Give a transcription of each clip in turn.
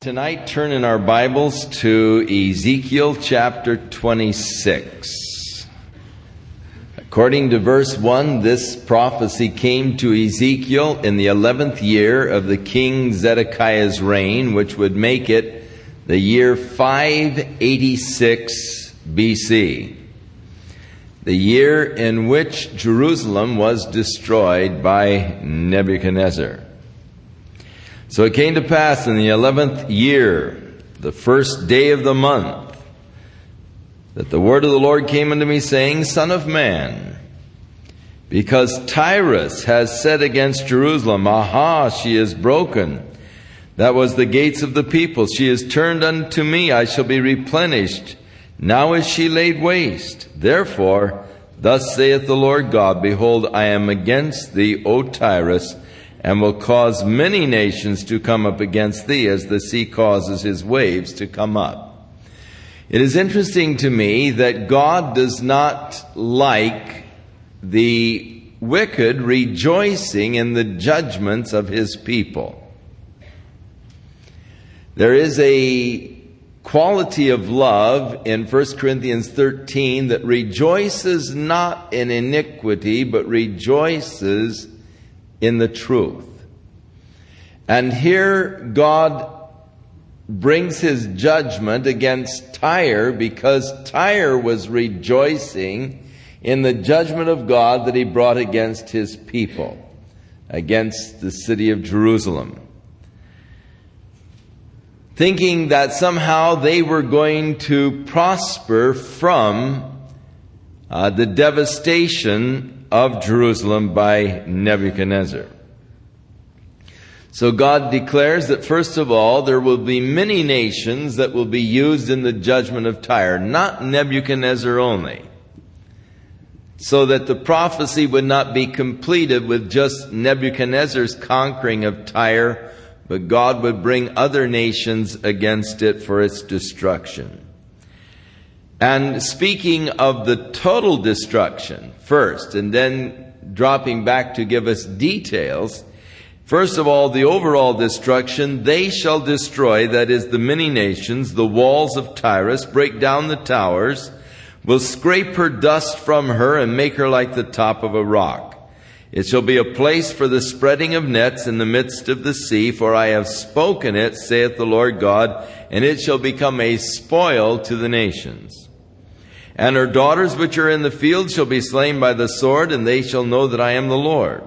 Tonight, turn in our Bibles to Ezekiel chapter 26. According to verse 1, this prophecy came to Ezekiel in the 11th year of the king Zedekiah's reign, which would make it the year 586 BC. The year in which Jerusalem was destroyed by Nebuchadnezzar. So it came to pass in the eleventh year, the first day of the month, that the word of the Lord came unto me, saying, Son of man, because Tyrus has said against Jerusalem, Aha, she is broken. That was the gates of the people. She is turned unto me, I shall be replenished. Now is she laid waste. Therefore, thus saith the Lord God, Behold, I am against thee, O Tyrus, and will cause many nations to come up against thee as the sea causes his waves to come up. It is interesting to me that God does not like the wicked rejoicing in the judgments of his people. There is a quality of love in 1 Corinthians 13 that rejoices not in iniquity, but rejoices in the truth. And here God brings his judgment against Tyre because Tyre was rejoicing in the judgment of God that he brought against his people, against the city of Jerusalem. Thinking that somehow they were going to prosper from uh, the devastation of Jerusalem by Nebuchadnezzar. So God declares that first of all, there will be many nations that will be used in the judgment of Tyre, not Nebuchadnezzar only. So that the prophecy would not be completed with just Nebuchadnezzar's conquering of Tyre, but God would bring other nations against it for its destruction. And speaking of the total destruction first, and then dropping back to give us details, first of all, the overall destruction, they shall destroy, that is, the many nations, the walls of Tyrus, break down the towers, will scrape her dust from her and make her like the top of a rock. It shall be a place for the spreading of nets in the midst of the sea, for I have spoken it, saith the Lord God, and it shall become a spoil to the nations. And her daughters which are in the field shall be slain by the sword, and they shall know that I am the Lord.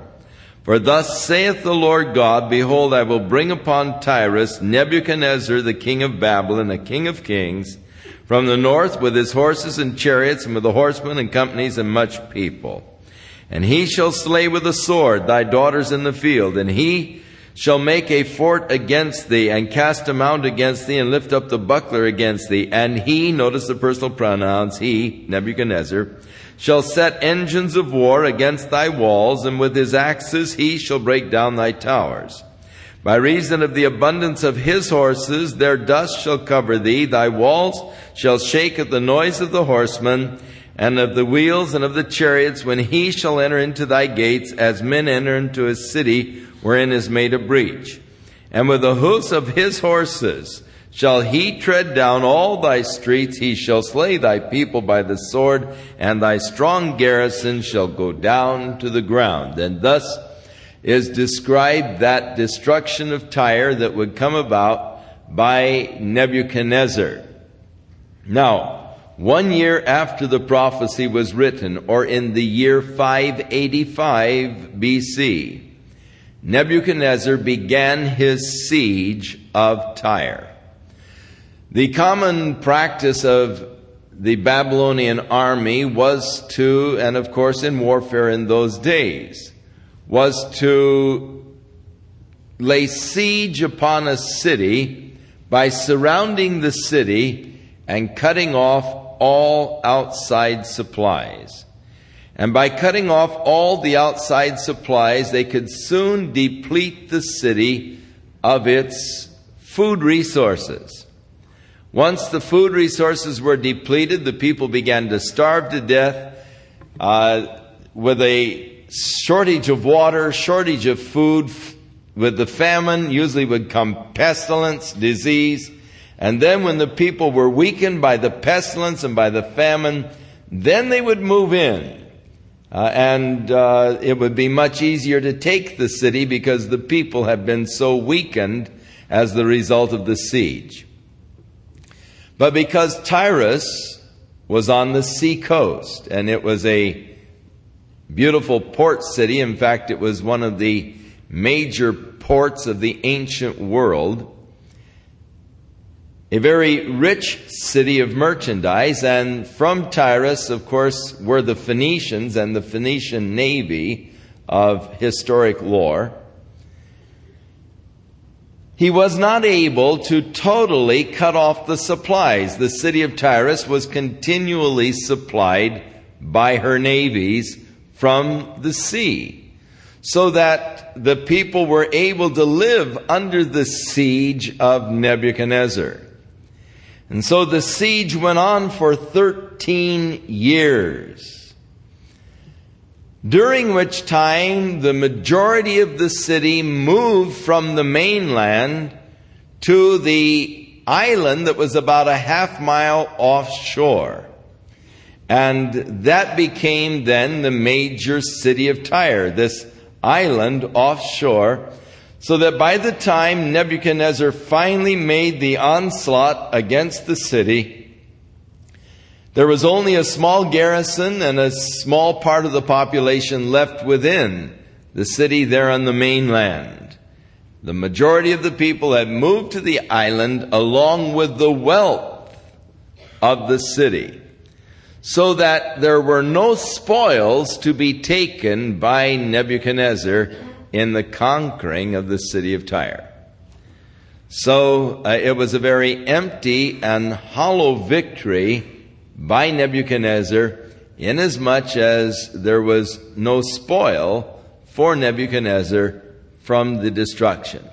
For thus saith the Lord God, Behold, I will bring upon Tyrus Nebuchadnezzar the king of Babylon, a king of kings, from the north with his horses and chariots, and with the horsemen and companies and much people. And he shall slay with the sword thy daughters in the field, and he shall make a fort against thee, and cast a mound against thee, and lift up the buckler against thee. And he, notice the personal pronouns, he, Nebuchadnezzar, shall set engines of war against thy walls, and with his axes he shall break down thy towers. By reason of the abundance of his horses, their dust shall cover thee, thy walls shall shake at the noise of the horsemen, and of the wheels and of the chariots, when he shall enter into thy gates, as men enter into a city wherein is made a breach. And with the hoofs of his horses shall he tread down all thy streets. He shall slay thy people by the sword, and thy strong garrison shall go down to the ground. And thus is described that destruction of Tyre that would come about by Nebuchadnezzar. Now, one year after the prophecy was written, or in the year 585 BC, Nebuchadnezzar began his siege of Tyre. The common practice of the Babylonian army was to, and of course in warfare in those days, was to lay siege upon a city by surrounding the city and cutting off all outside supplies. And by cutting off all the outside supplies, they could soon deplete the city of its food resources. Once the food resources were depleted, the people began to starve to death uh, with a shortage of water, shortage of food, with the famine usually would come pestilence, disease, and then when the people were weakened by the pestilence and by the famine, then they would move in. Uh, and uh, it would be much easier to take the city because the people had been so weakened as the result of the siege. But because Tyrus was on the sea coast and it was a beautiful port city, in fact, it was one of the major ports of the ancient world, a very rich city of merchandise, and from Tyrus, of course, were the Phoenicians and the Phoenician navy of historic lore. He was not able to totally cut off the supplies. The city of Tyrus was continually supplied by her navies from the sea, so that the people were able to live under the siege of Nebuchadnezzar. And so the siege went on for 13 years, during which time the majority of the city moved from the mainland to the island that was about a half mile offshore. And that became then the major city of Tyre, this island offshore so that by the time Nebuchadnezzar finally made the onslaught against the city, there was only a small garrison and a small part of the population left within the city there on the mainland. The majority of the people had moved to the island along with the wealth of the city, so that there were no spoils to be taken by Nebuchadnezzar in the conquering of the city of Tyre. So uh, it was a very empty and hollow victory by Nebuchadnezzar, inasmuch as there was no spoil for Nebuchadnezzar from the destruction.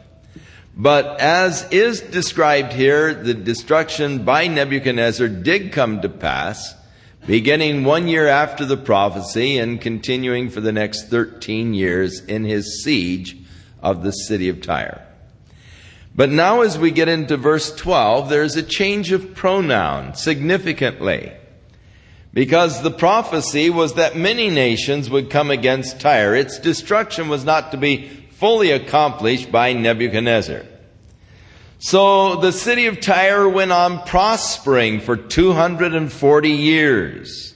But as is described here, the destruction by Nebuchadnezzar did come to pass beginning one year after the prophecy and continuing for the next 13 years in his siege of the city of Tyre. But now, as we get into verse 12, there's a change of pronoun significantly. Because the prophecy was that many nations would come against Tyre. Its destruction was not to be fully accomplished by Nebuchadnezzar. So the city of Tyre went on prospering for 240 years.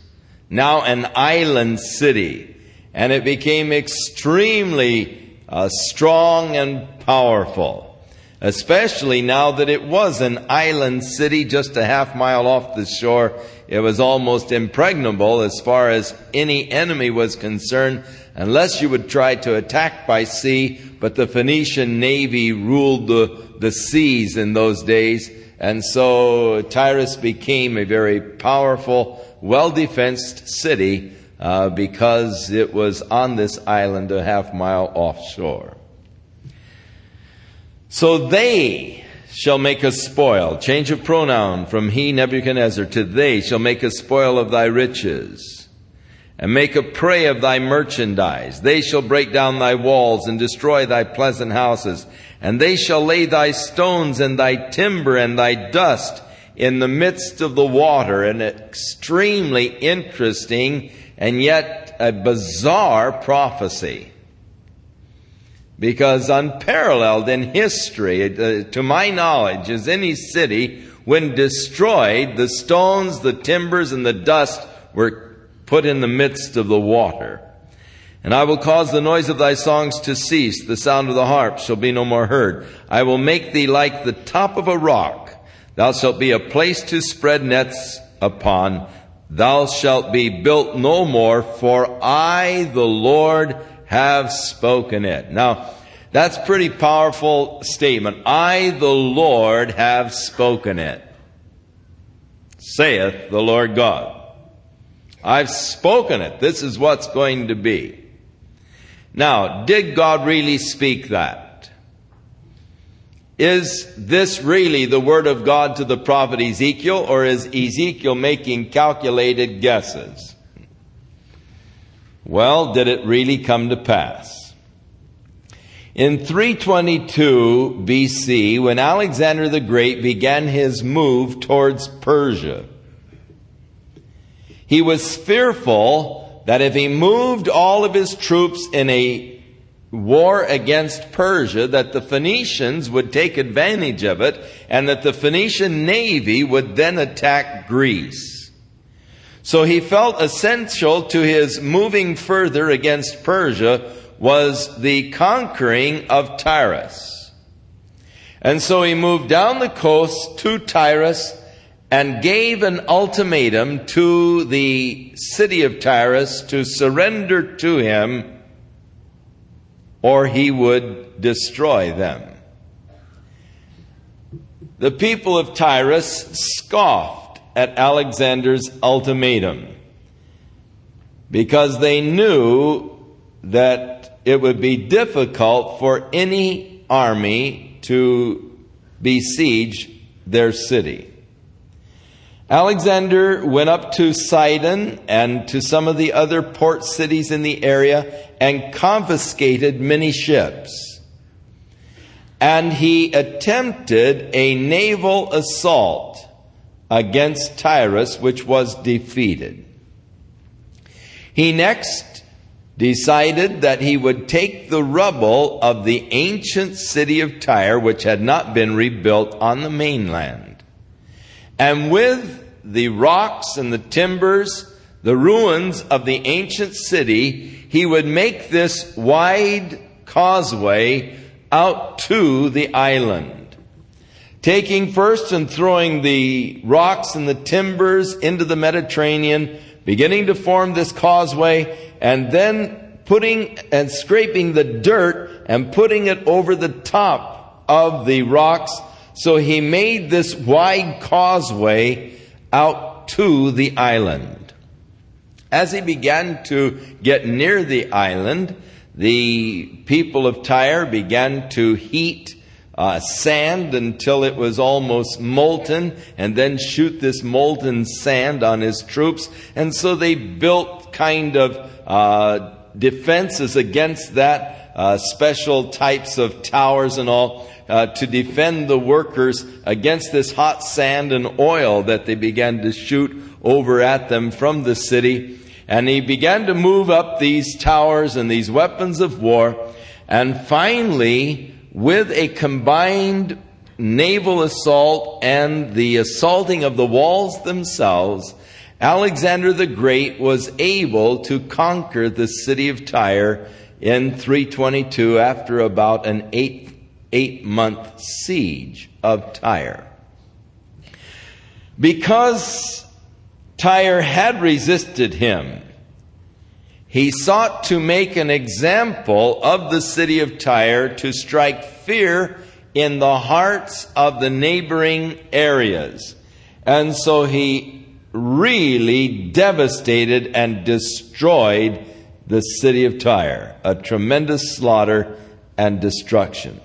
Now an island city. And it became extremely uh, strong and powerful. Especially now that it was an island city just a half mile off the shore. It was almost impregnable as far as any enemy was concerned unless you would try to attack by sea. But the Phoenician navy ruled the the seas in those days. And so Tyrus became a very powerful, well defensed city uh, because it was on this island a half mile offshore. So they shall make a spoil. Change of pronoun from he, Nebuchadnezzar, to they shall make a spoil of thy riches and make a prey of thy merchandise. They shall break down thy walls and destroy thy pleasant houses and they shall lay thy stones and thy timber and thy dust in the midst of the water. An extremely interesting and yet a bizarre prophecy. Because unparalleled in history, uh, to my knowledge, is any city, when destroyed, the stones, the timbers, and the dust were put in the midst of the water. And I will cause the noise of thy songs to cease. The sound of the harp shall be no more heard. I will make thee like the top of a rock. Thou shalt be a place to spread nets upon. Thou shalt be built no more, for I, the Lord, have spoken it. Now, that's pretty powerful statement. I, the Lord, have spoken it. Saith the Lord God. I've spoken it. This is what's going to be. Now, did God really speak that? Is this really the word of God to the prophet Ezekiel, or is Ezekiel making calculated guesses? Well, did it really come to pass? In 322 BC, when Alexander the Great began his move towards Persia, he was fearful that if he moved all of his troops in a war against Persia, that the Phoenicians would take advantage of it and that the Phoenician navy would then attack Greece. So he felt essential to his moving further against Persia was the conquering of Tyrus. And so he moved down the coast to Tyrus and gave an ultimatum to the city of Tyrus to surrender to him or he would destroy them. The people of Tyrus scoffed at Alexander's ultimatum because they knew that it would be difficult for any army to besiege their city. Alexander went up to Sidon and to some of the other port cities in the area and confiscated many ships. And he attempted a naval assault against Tyrus, which was defeated. He next decided that he would take the rubble of the ancient city of Tyre, which had not been rebuilt on the mainland, and with the rocks and the timbers, the ruins of the ancient city, he would make this wide causeway out to the island. Taking first and throwing the rocks and the timbers into the Mediterranean, beginning to form this causeway, and then putting and scraping the dirt and putting it over the top of the rocks. So he made this wide causeway out to the island. As he began to get near the island, the people of Tyre began to heat uh, sand until it was almost molten and then shoot this molten sand on his troops. And so they built kind of uh, defenses against that, uh, special types of towers and all. Uh, to defend the workers against this hot sand and oil that they began to shoot over at them from the city. And he began to move up these towers and these weapons of war. And finally, with a combined naval assault and the assaulting of the walls themselves, Alexander the Great was able to conquer the city of Tyre in 322 after about an eight, eight month siege of Tyre. Because Tyre had resisted him, he sought to make an example of the city of Tyre to strike fear in the hearts of the neighboring areas. And so he really devastated and destroyed the city of Tyre, a tremendous slaughter and destruction.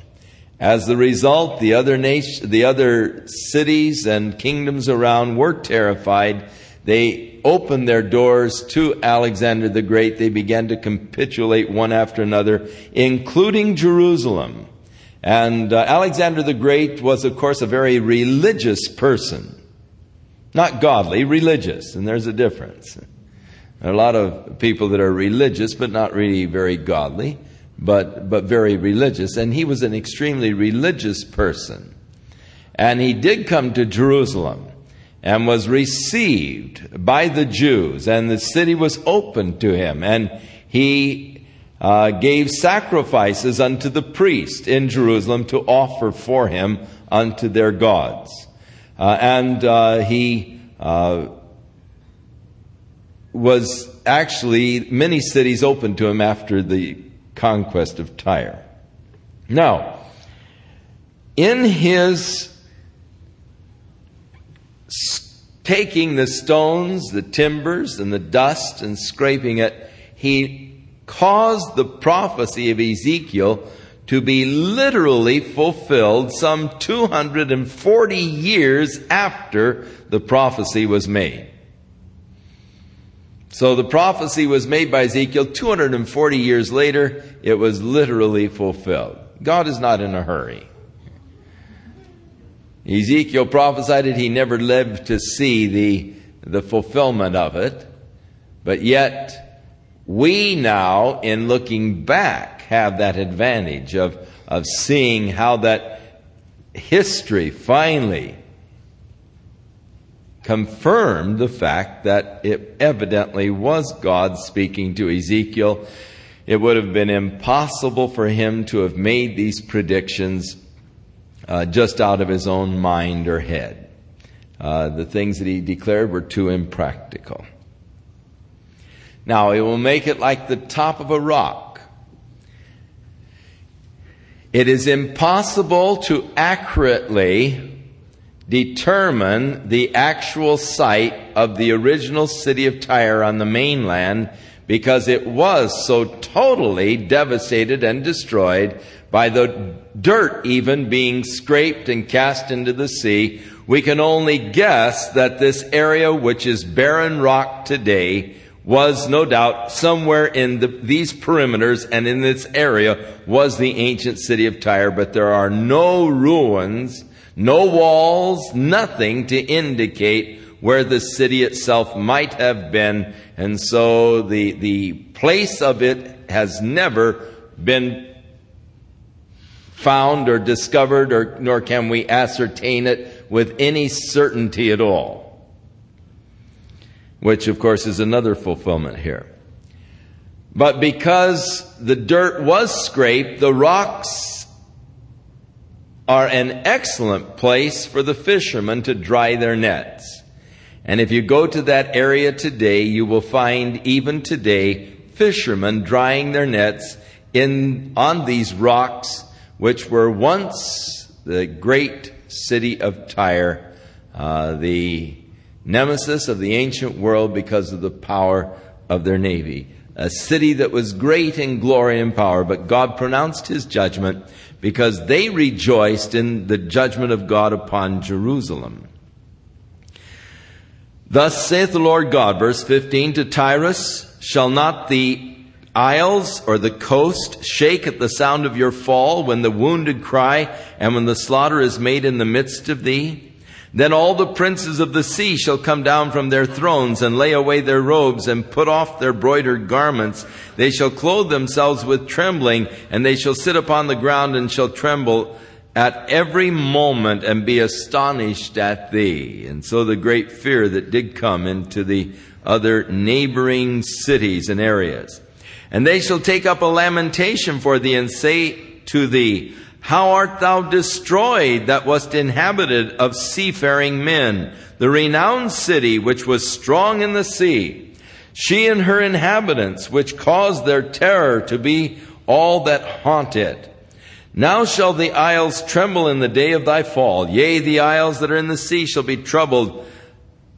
As the result, the other nation, the other cities and kingdoms around were terrified. They opened their doors to Alexander the Great, they began to capitulate one after another, including Jerusalem. And uh, Alexander the Great was, of course, a very religious person. Not godly, religious, and there's a difference. There are a lot of people that are religious, but not really very godly, but, but very religious. And he was an extremely religious person. And he did come to Jerusalem and was received by the Jews, and the city was opened to him, and he uh, gave sacrifices unto the priest in Jerusalem to offer for him unto their gods. Uh, and uh, he uh, was actually many cities opened to him after the conquest of Tyre. Now, in his taking the stones, the timbers, and the dust and scraping it, he caused the prophecy of Ezekiel to be literally fulfilled some 240 years after the prophecy was made. So the prophecy was made by Ezekiel 240 years later. It was literally fulfilled. God is not in a hurry. Ezekiel prophesied it. He never lived to see the, the fulfillment of it. But yet, we now, in looking back, have that advantage of, of seeing how that history finally confirmed the fact that it evidently was God speaking to Ezekiel. It would have been impossible for him to have made these predictions uh, just out of his own mind or head. Uh, the things that he declared were too impractical. Now, he will make it like the top of a rock. It is impossible to accurately determine the actual site of the original city of Tyre on the mainland because it was so totally devastated and destroyed by the dirt even being scraped and cast into the sea, we can only guess that this area, which is barren rock today, was no doubt somewhere in the, these perimeters and in this area was the ancient city of Tyre, but there are no ruins, no walls, nothing to indicate where the city itself might have been. And so the, the place of it has never been found or discovered, or nor can we ascertain it with any certainty at all. Which, of course, is another fulfillment here. But because the dirt was scraped, the rocks are an excellent place for the fishermen to dry their nets. And if you go to that area today, you will find even today fishermen drying their nets in, on these rocks which were once the great city of Tyre, uh, the nemesis of the ancient world because of the power of their navy. A city that was great in glory and power, but God pronounced his judgment because they rejoiced in the judgment of God upon Jerusalem. Thus saith the Lord God, verse 15, to Tyrus shall not the isles or the coast shake at the sound of your fall when the wounded cry and when the slaughter is made in the midst of thee? Then all the princes of the sea shall come down from their thrones and lay away their robes and put off their broidered garments. They shall clothe themselves with trembling and they shall sit upon the ground and shall tremble at every moment and be astonished at thee. And so the great fear that did come into the other neighboring cities and areas. And they shall take up a lamentation for thee and say to thee, How art thou destroyed that wast inhabited of seafaring men, the renowned city which was strong in the sea, she and her inhabitants which caused their terror to be all that haunt it. Now shall the isles tremble in the day of thy fall. Yea, the isles that are in the sea shall be troubled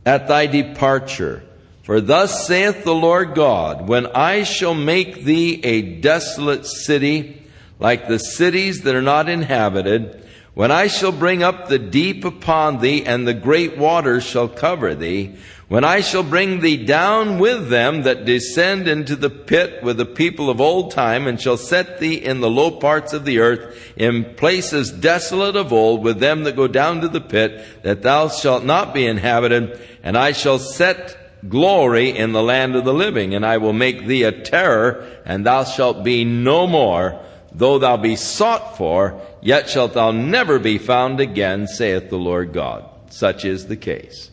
at thy departure. For thus saith the Lord God, when I shall make thee a desolate city, like the cities that are not inhabited, when I shall bring up the deep upon thee, and the great waters shall cover thee, when I shall bring thee down with them that descend into the pit with the people of old time, and shall set thee in the low parts of the earth, in places desolate of old, with them that go down to the pit, that thou shalt not be inhabited, and I shall set glory in the land of the living, and I will make thee a terror, and thou shalt be no more. Though thou be sought for, yet shalt thou never be found again, saith the Lord God. Such is the case.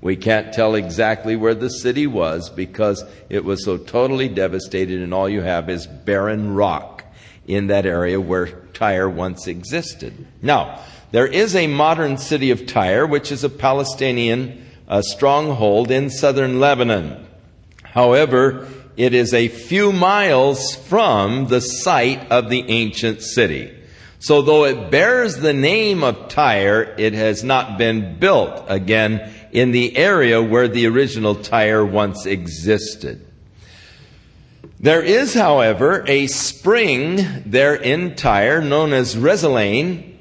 We can't tell exactly where the city was because it was so totally devastated, and all you have is barren rock in that area where Tyre once existed. Now, there is a modern city of Tyre, which is a Palestinian a stronghold in southern Lebanon. However, it is a few miles from the site of the ancient city. So though it bears the name of Tyre, it has not been built again in the area where the original Tyre once existed. There is, however, a spring there in Tyre known as Rezalain,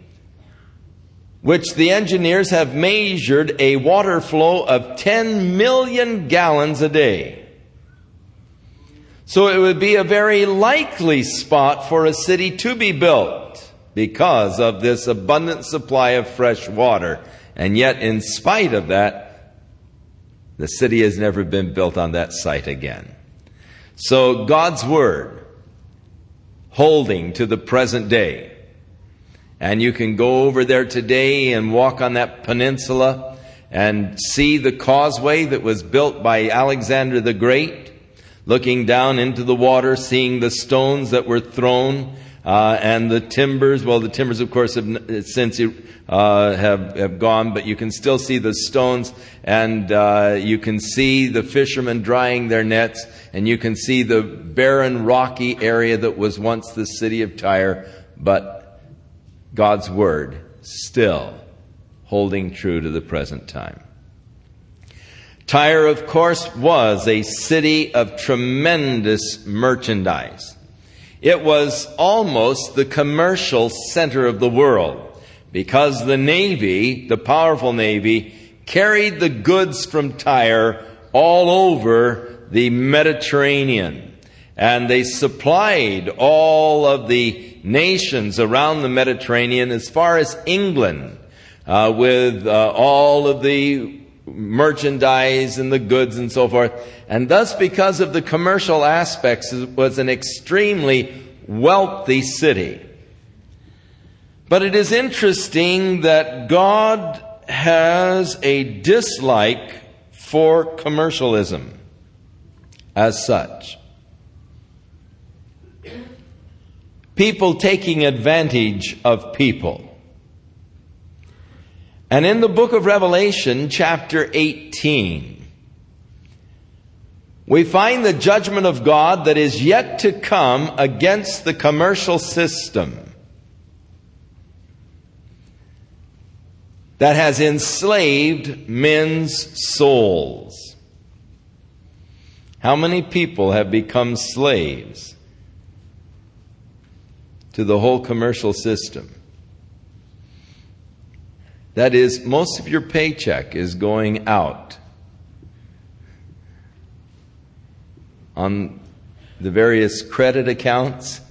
which the engineers have measured a water flow of 10 million gallons a day. So it would be a very likely spot for a city to be built because of this abundant supply of fresh water. And yet, in spite of that, the city has never been built on that site again. So God's Word, holding to the present day, and you can go over there today and walk on that peninsula and see the causeway that was built by Alexander the Great, looking down into the water, seeing the stones that were thrown, uh, and the timbers. Well, the timbers, of course, have since uh, have, have gone, but you can still see the stones, and uh, you can see the fishermen drying their nets, and you can see the barren, rocky area that was once the city of Tyre, but God's Word still holding true to the present time. Tyre, of course, was a city of tremendous merchandise. It was almost the commercial center of the world because the Navy, the powerful Navy, carried the goods from Tyre all over the Mediterranean. And they supplied all of the nations around the Mediterranean as far as England uh, with uh, all of the merchandise and the goods and so forth. And thus, because of the commercial aspects, it was an extremely wealthy city. But it is interesting that God has a dislike for commercialism as such. People taking advantage of people. And in the book of Revelation, chapter 18, we find the judgment of God that is yet to come against the commercial system that has enslaved men's souls. How many people have become slaves to the whole commercial system? That is, most of your paycheck is going out on the various credit accounts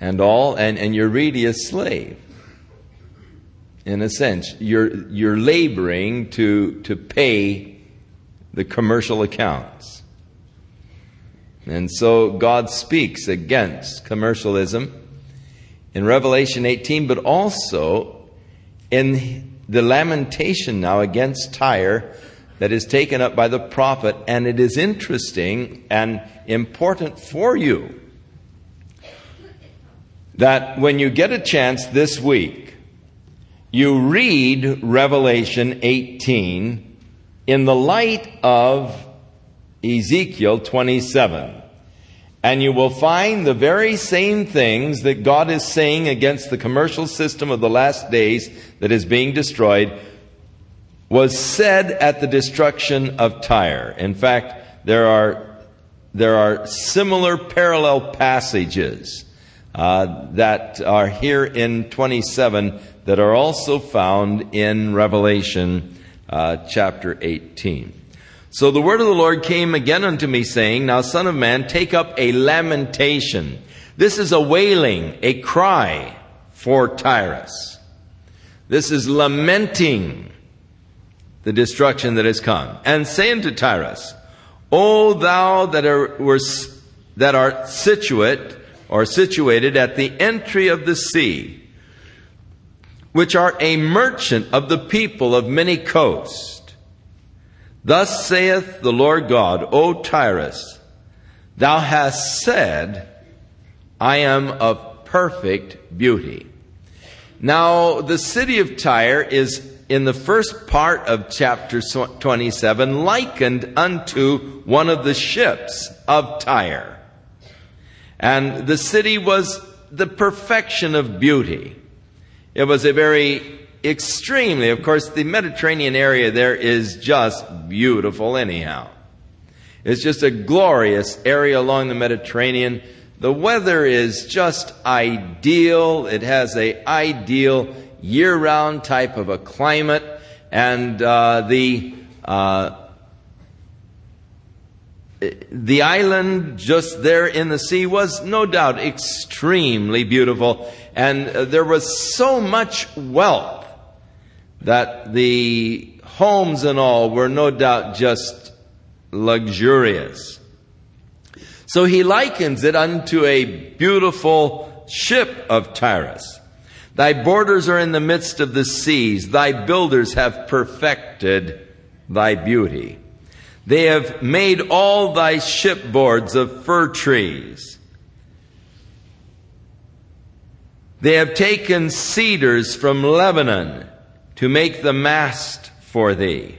and all, and, and you're really a slave. In a sense, you're, you're laboring to, to pay the commercial accounts. And so God speaks against commercialism in Revelation 18, but also in the lamentation now against Tyre that is taken up by the prophet, and it is interesting and important for you that when you get a chance this week, you read Revelation 18 in the light of Ezekiel 27. And you will find the very same things that God is saying against the commercial system of the last days that is being destroyed was said at the destruction of Tyre. In fact, there are, there are similar parallel passages uh, that are here in 27 that are also found in Revelation uh, chapter 18. So the word of the Lord came again unto me, saying, Now, son of man, take up a lamentation. This is a wailing, a cry for Tyrus. This is lamenting the destruction that has come. And say unto Tyrus, O thou that are, were, that art situate or situated at the entry of the sea, which art a merchant of the people of many coasts, Thus saith the Lord God, O Tyrus, thou hast said, I am of perfect beauty. Now, the city of Tyre is in the first part of chapter 27 likened unto one of the ships of Tyre. And the city was the perfection of beauty. It was a very extremely. Of course, the Mediterranean area there is just beautiful anyhow. It's just a glorious area along the Mediterranean. The weather is just ideal. It has a ideal year-round type of a climate, and uh, the uh, the island just there in the sea was no doubt extremely beautiful, and uh, there was so much wealth that the homes and all were no doubt just luxurious. So he likens it unto a beautiful ship of Tyrus. Thy borders are in the midst of the seas. Thy builders have perfected thy beauty. They have made all thy shipboards of fir trees. They have taken cedars from Lebanon to make the mast for thee.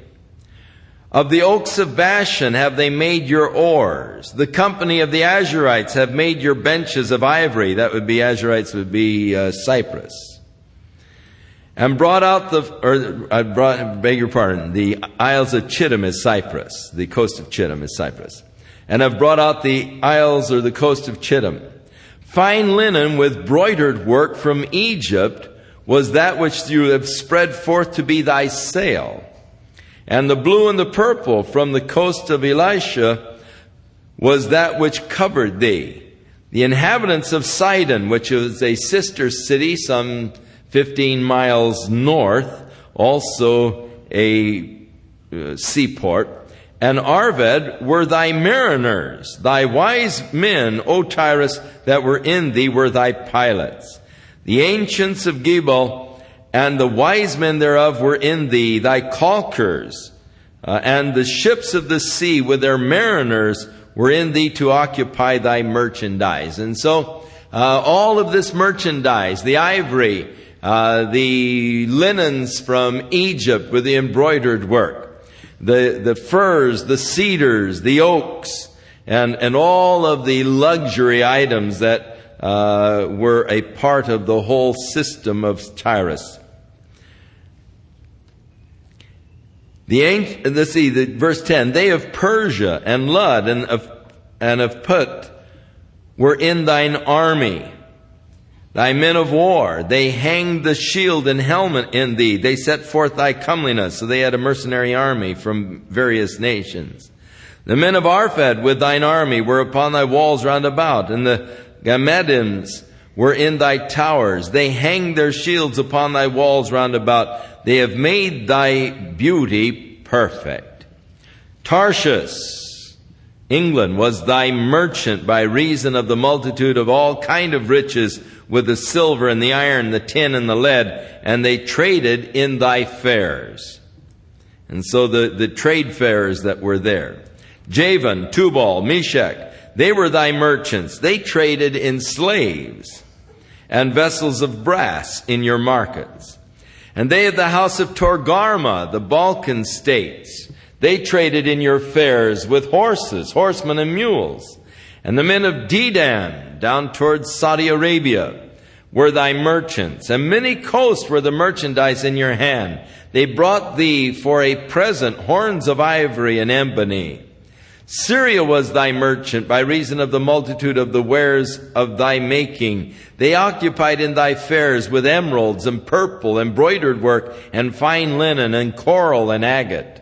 Of the oaks of Bashan have they made your oars. The company of the Ashurites have made your benches of ivory. That would be, Ashurites would be uh, Cyprus. And brought out the, or I brought, beg your pardon, the Isles of Chittim is Cyprus. The coast of Chittim is Cyprus. And have brought out the Isles or the coast of Chittim. Fine linen with broidered work from Egypt was that which you have spread forth to be thy sail. And the blue and the purple from the coast of Elishah was that which covered thee. The inhabitants of Sidon, which is a sister city some 15 miles north, also a uh, seaport, and Arvad were thy mariners. Thy wise men, O Tyrus, that were in thee were thy pilots. The ancients of Gebal and the wise men thereof were in thee, thy calkers, uh, and the ships of the sea with their mariners were in thee to occupy thy merchandise. And so, uh, all of this merchandise, the ivory, uh, the linens from Egypt with the embroidered work, the, the firs, the cedars, the oaks, and, and all of the luxury items that uh, were a part of the whole system of Tyrus. The ancient, let's see, the, verse 10, they of Persia and Lud and of, and of Put were in thine army. Thy men of war, they hanged the shield and helmet in thee. They set forth thy comeliness. So they had a mercenary army from various nations. The men of Arvad with thine army were upon thy walls round about, and the Gammadims were in thy towers. They hang their shields upon thy walls round about. They have made thy beauty perfect. Tarshish, England, was thy merchant by reason of the multitude of all kind of riches with the silver and the iron, the tin and the lead, and they traded in thy fairs. And so the, the trade fairs that were there. Javan, Tubal, Meshech, they were thy merchants. They traded in slaves and vessels of brass in your markets. And they of the house of Togarmah, the Balkan states, they traded in your fairs with horses, horsemen, and mules. And the men of Dedan, down towards Saudi Arabia, were thy merchants, and many coasts were the merchandise in your hand. They brought thee for a present horns of ivory and ebony. Syria was thy merchant by reason of the multitude of the wares of thy making. They occupied in thy fairs with emeralds and purple, embroidered work, and fine linen, and coral and agate.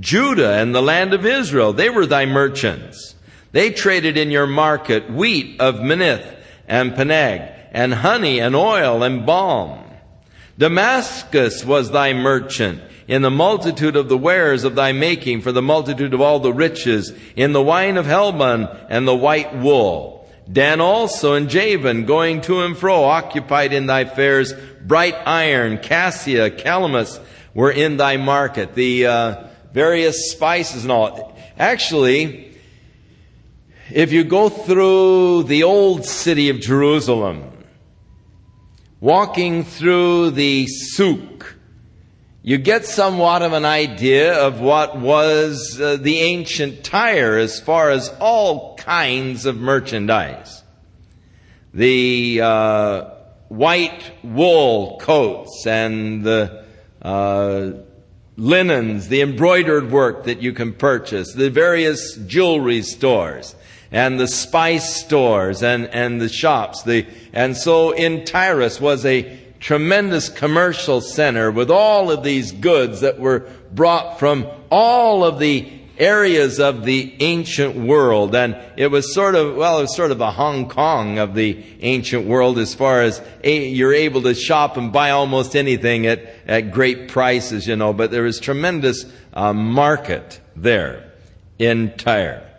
Judah and the land of Israel, they were thy merchants. They traded in your market wheat of Minnith and Pannag, and honey and oil and balm. Damascus was thy merchant in the multitude of the wares of thy making, for the multitude of all the riches, in the wine of Helbon and the white wool. Dan also and Javan, going to and fro, occupied in thy fairs, bright iron, cassia, calamus, were in thy market. The uh, various spices and all. Actually, if you go through the old city of Jerusalem, walking through the souk, you get somewhat of an idea of what was uh, the ancient Tyre as far as all kinds of merchandise. The uh, white wool coats and the uh, linens, the embroidered work that you can purchase, the various jewelry stores and the spice stores and, and the shops. The, and so in Tyrus was a tremendous commercial center with all of these goods that were brought from all of the areas of the ancient world. And it was sort of, well, it was sort of a Hong Kong of the ancient world as far as a, you're able to shop and buy almost anything at, at great prices, you know, but there was tremendous uh, market there in Tyre.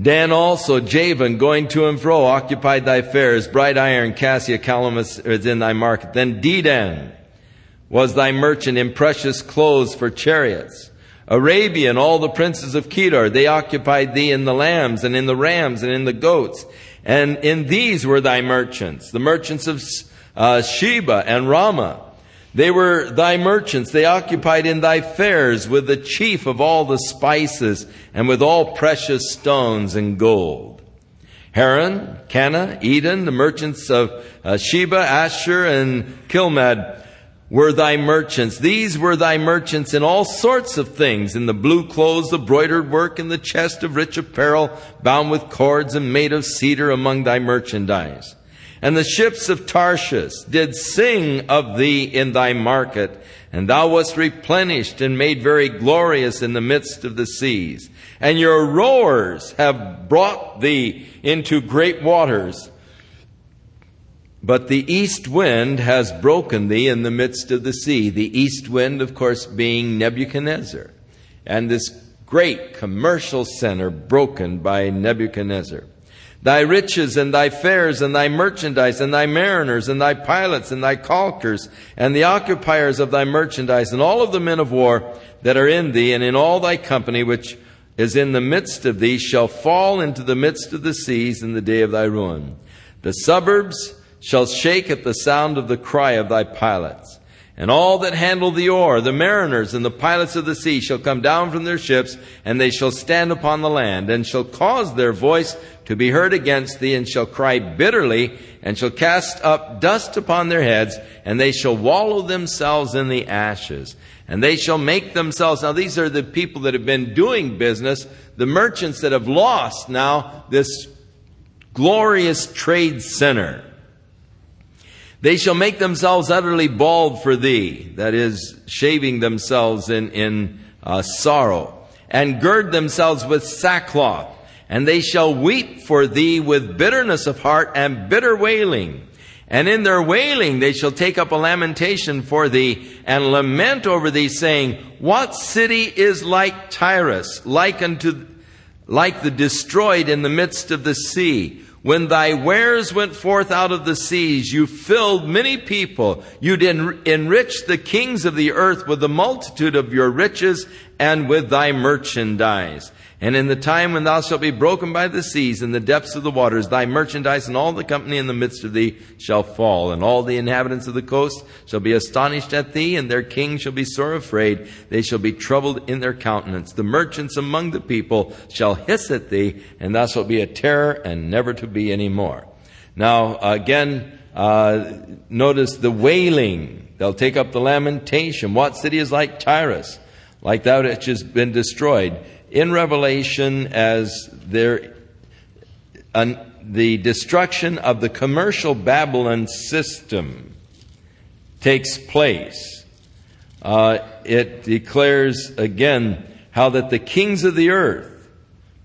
Dan also, Javan, going to and fro, occupied thy fairs. Bright iron, cassia, calamus is in thy market. Then Dedan was thy merchant in precious clothes for chariots. Arabia and all the princes of Kedar, they occupied thee in the lambs and in the rams and in the goats. And in these were thy merchants, the merchants of uh, Sheba and Raamah. They were thy merchants. They occupied in thy fairs with the chief of all the spices and with all precious stones and gold. Haran, Canneh, Eden, the merchants of uh, Sheba, Asshur, and Chilmad were thy merchants. These were thy merchants in all sorts of things, in the blue clothes, the broidered work, and the chest of rich apparel, bound with cords and made of cedar among thy merchandise. And the ships of Tarshish did sing of thee in thy market, and thou wast replenished and made very glorious in the midst of the seas. And your rowers have brought thee into great waters. But the east wind has broken thee in the midst of the sea. The east wind, of course, being Nebuchadnezzar. And this great commercial center broken by Nebuchadnezzar. Thy riches and thy fairs and thy merchandise and thy mariners and thy pilots and thy calkers and the occupiers of thy merchandise and all of the men of war that are in thee and in all thy company which is in the midst of thee shall fall into the midst of the seas in the day of thy ruin. The suburbs shall shake at the sound of the cry of thy pilots. And all that handle the oar, the mariners and the pilots of the sea shall come down from their ships, and they shall stand upon the land, and shall cause their voice to be heard against thee, and shall cry bitterly, and shall cast up dust upon their heads, and they shall wallow themselves in the ashes. And they shall make themselves, now these are the people that have been doing business, the merchants that have lost now this glorious trade center. They shall make themselves utterly bald for thee, that is, shaving themselves in, in uh, sorrow, and gird themselves with sackcloth, and they shall weep for thee with bitterness of heart and bitter wailing. And in their wailing they shall take up a lamentation for thee, and lament over thee, saying, What city is like Tyrus, like unto, like the destroyed in the midst of the sea? When thy wares went forth out of the seas, you filled many people. You did enrich the kings of the earth with the multitude of your riches and with thy merchandise. And in the time when thou shalt be broken by the seas in the depths of the waters, thy merchandise and all the company in the midst of thee shall fall, and all the inhabitants of the coast shall be astonished at thee, and their king shall be sore afraid. They shall be troubled in their countenance. The merchants among the people shall hiss at thee, and thou shalt be a terror and never to be any more. Now, again, uh, notice the wailing. They'll take up the lamentation. What city is like Tyrus? Like that which has been destroyed in Revelation as there, an, the destruction of the commercial Babylon system takes place. Uh, it declares again how that the kings of the earth,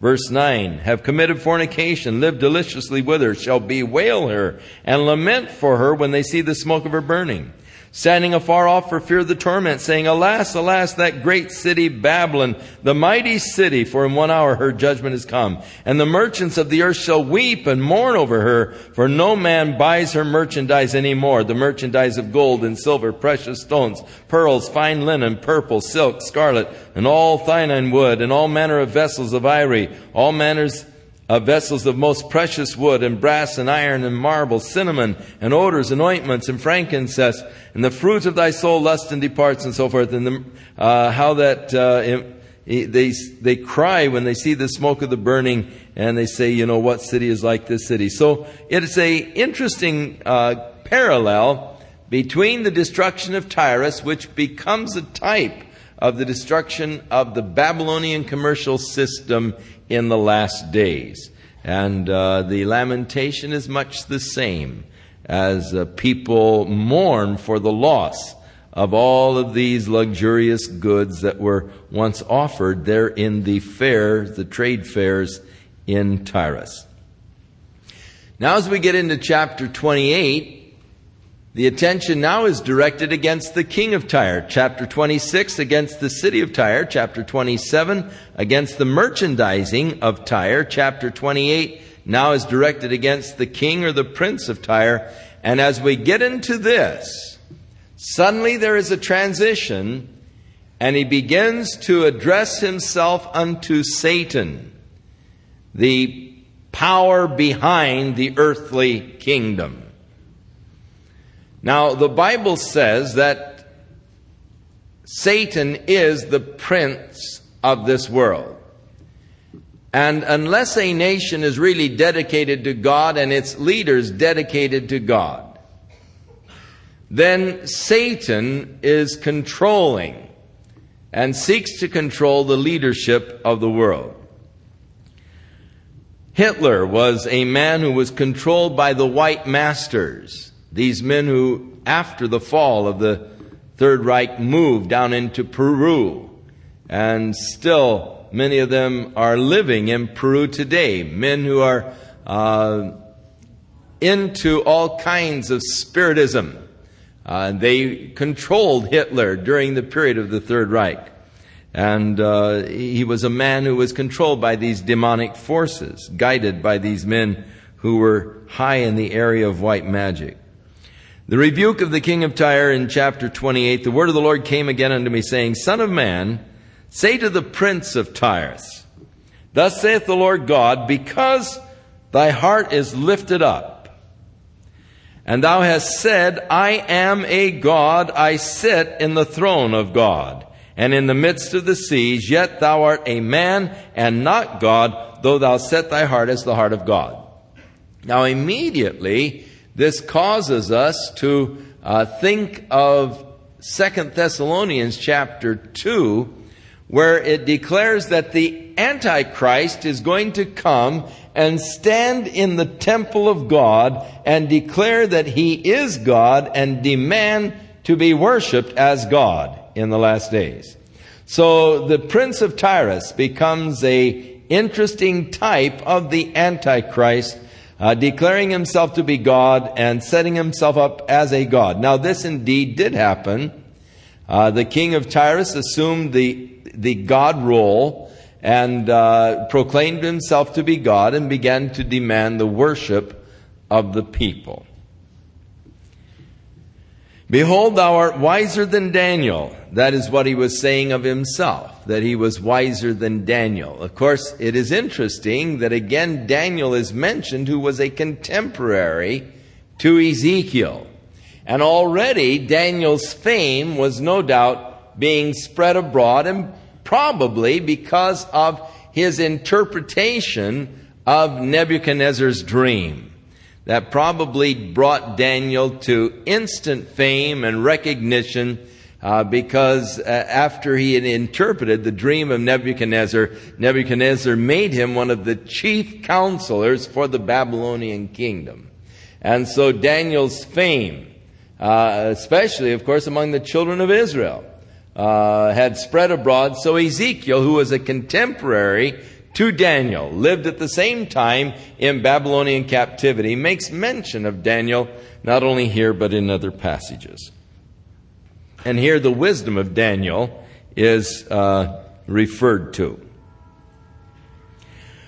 verse 9, have committed fornication, lived deliciously with her, shall bewail her and lament for her when they see the smoke of her burning standing afar off for fear of the torment, saying, Alas, alas, that great city Babylon, the mighty city, for in one hour her judgment is come. And the merchants of the earth shall weep and mourn over her, for no man buys her merchandise any more, the merchandise of gold and silver, precious stones, pearls, fine linen, purple, silk, scarlet, and all thyine wood, and all manner of vessels of ivory, all manners of vessels of most precious wood, and brass, and iron, and marble, cinnamon, and odors, and ointments, and frankincense, and the fruit of thy soul lust and departs, and so forth. And the, uh, how that uh, they they cry when they see the smoke of the burning, and they say, you know, what city is like this city? So it is a interesting uh, parallel between the destruction of Tyrus, which becomes a type of the destruction of the Babylonian commercial system in the last days. And uh, the lamentation is much the same as uh, people mourn for the loss of all of these luxurious goods that were once offered there in the fairs, the trade fairs in Tyrus. Now, as we get into chapter 28, the attention now is directed against the king of Tyre. Chapter 26 against the city of Tyre. Chapter 27 against the merchandising of Tyre. Chapter 28 now is directed against the king or the prince of Tyre. And as we get into this, suddenly there is a transition and he begins to address himself unto Satan, the power behind the earthly kingdom. Now, the Bible says that Satan is the prince of this world. And unless a nation is really dedicated to God and its leaders dedicated to God, then Satan is controlling and seeks to control the leadership of the world. Hitler was a man who was controlled by the white masters. These men who, after the fall of the Third Reich, moved down into Peru. And still, many of them are living in Peru today. Men who are uh, into all kinds of spiritism. Uh, they controlled Hitler during the period of the Third Reich. And uh, he was a man who was controlled by these demonic forces, guided by these men who were high in the area of white magic. The rebuke of the king of Tyre in chapter 28, the word of the Lord came again unto me, saying, Son of man, say to the prince of Tyre, Thus saith the Lord God, because thy heart is lifted up, and thou hast said, I am a God, I sit in the throne of God, and in the midst of the seas, yet thou art a man and not God, though thou set thy heart as the heart of God. Now immediately, this causes us to uh, think of Second Thessalonians chapter 2, where it declares that the Antichrist is going to come and stand in the temple of God and declare that he is God and demand to be worshiped as God in the last days. So the prince of Tyrus becomes a interesting type of the Antichrist uh, declaring himself to be God and setting himself up as a God. Now, this indeed did happen. Uh, the king of Tyrus assumed the, the God role and uh, proclaimed himself to be God and began to demand the worship of the people. Behold, thou art wiser than Daniel. That is what he was saying of himself, that he was wiser than Daniel. Of course, it is interesting that again Daniel is mentioned, who was a contemporary to Ezekiel. And already Daniel's fame was no doubt being spread abroad, and probably because of his interpretation of Nebuchadnezzar's dream that probably brought Daniel to instant fame and recognition uh, because uh, after he had interpreted the dream of Nebuchadnezzar, Nebuchadnezzar made him one of the chief counselors for the Babylonian kingdom. And so Daniel's fame, uh, especially, of course, among the children of Israel, uh, had spread abroad. So Ezekiel, who was a contemporary to Daniel, lived at the same time in Babylonian captivity, makes mention of Daniel not only here but in other passages. And here the wisdom of Daniel is uh, referred to.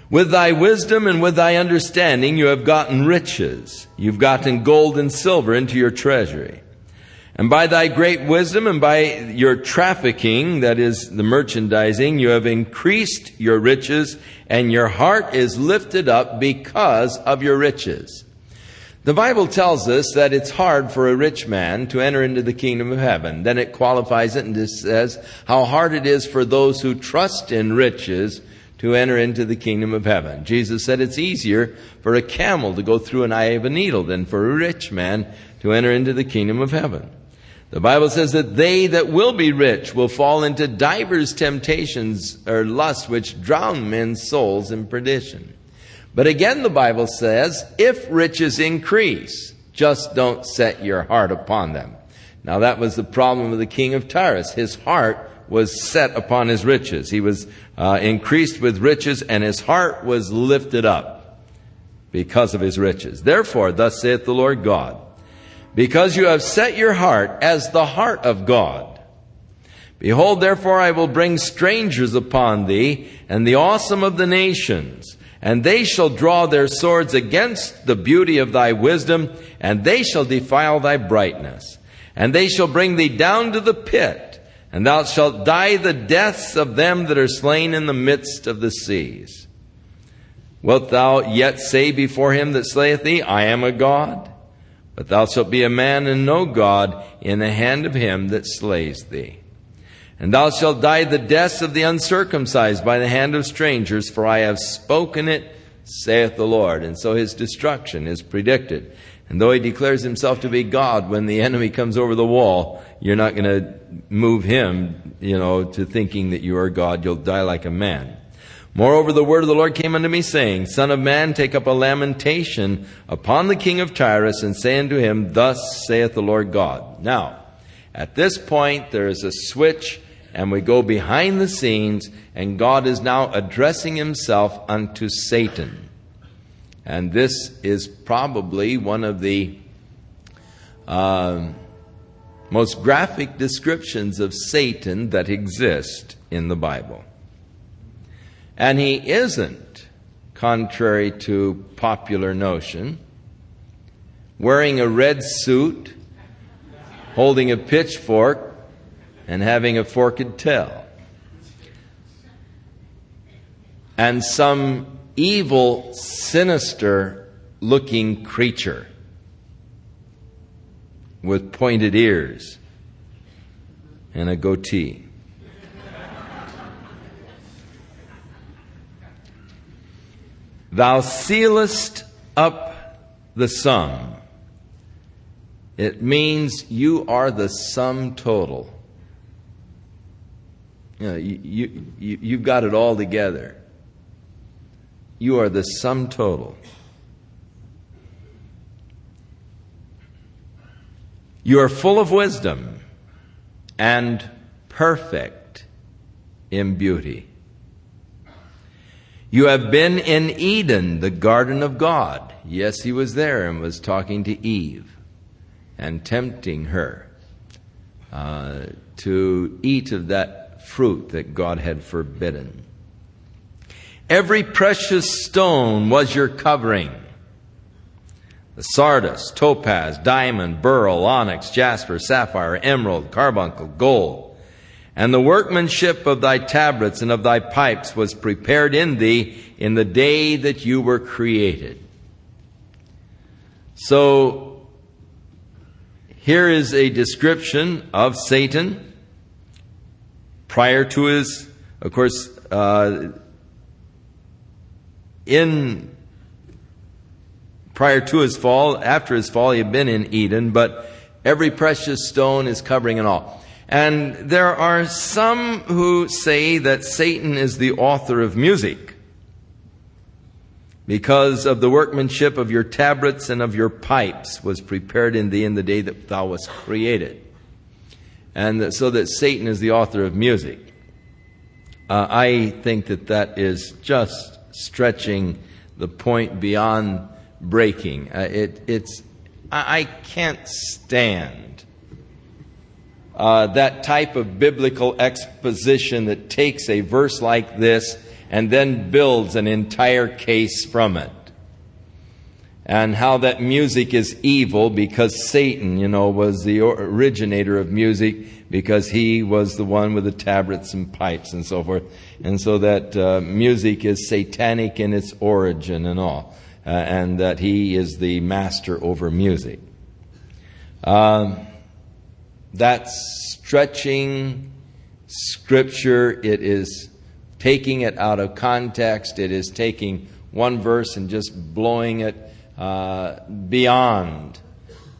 With thy wisdom and with thy understanding you have gotten riches. You've gotten gold and silver into your treasury. And by thy great wisdom and by your trafficking, that is the merchandising, you have increased your riches and your heart is lifted up because of your riches. The Bible tells us that it's hard for a rich man to enter into the kingdom of heaven. Then it qualifies it and it says how hard it is for those who trust in riches to enter into the kingdom of heaven. Jesus said it's easier for a camel to go through an eye of a needle than for a rich man to enter into the kingdom of heaven. The Bible says that they that will be rich will fall into divers temptations or lusts which drown men's souls in perdition. But again, the Bible says, if riches increase, just don't set your heart upon them. Now that was the problem of the king of Tyrus. His heart was set upon his riches. He was uh, increased with riches, and his heart was lifted up because of his riches. Therefore, thus saith the Lord God, because you have set your heart as the heart of God. Behold, therefore, I will bring strangers upon thee, and the awesome of the nations, and they shall draw their swords against the beauty of thy wisdom, and they shall defile thy brightness. And they shall bring thee down to the pit, and thou shalt die the deaths of them that are slain in the midst of the seas. Wilt thou yet say before him that slayeth thee, I am a God? But thou shalt be a man and no God in the hand of him that slays thee. And thou shalt die the deaths of the uncircumcised by the hand of strangers, for I have spoken it, saith the Lord. And so his destruction is predicted. And though he declares himself to be God, when the enemy comes over the wall, you're not going to move him, you know, to thinking that you are God. You'll die like a man. Moreover, the word of the Lord came unto me, saying, Son of man, take up a lamentation upon the king of Tyrus, and say unto him, Thus saith the Lord God. Now, at this point, there is a switch, and we go behind the scenes, and God is now addressing himself unto Satan. And this is probably one of the uh, most graphic descriptions of Satan that exist in the Bible. And he isn't, contrary to popular notion, wearing a red suit, holding a pitchfork, and having a forked tail. And some evil, sinister looking creature with pointed ears and a goatee. Thou sealest up the sum. It means you are the sum total. You, know, you, you, you, you've got it all together. You are the sum total. You are full of wisdom and perfect in beauty. You have been in Eden, the garden of God. Yes, he was there and was talking to Eve and tempting her uh, to eat of that fruit that God had forbidden. Every precious stone was your covering. The sardius, topaz, diamond, beryl, onyx, jasper, sapphire, emerald, carbuncle, gold. And the workmanship of thy tabrets and of thy pipes was prepared in thee in the day that you were created. So, here is a description of Satan prior to his, of course, uh, in prior to his fall, after his fall, he had been in Eden, but every precious stone is covering it all. And there are some who say that Satan is the author of music because of the workmanship of your tabrets and of your pipes was prepared in thee in the day that thou wast created. And that, so that Satan is the author of music. Uh, I think that that is just stretching the point beyond breaking. Uh, it, it's, I, I, can't stand uh, that type of biblical exposition that takes a verse like this and then builds an entire case from it. And how that music is evil because Satan, you know, was the originator of music because he was the one with the tabrets and pipes and so forth. And so that uh, music is satanic in its origin and all. Uh, and that he is the master over music. Um, that's stretching scripture. It is taking it out of context. It is taking one verse and just blowing it uh, beyond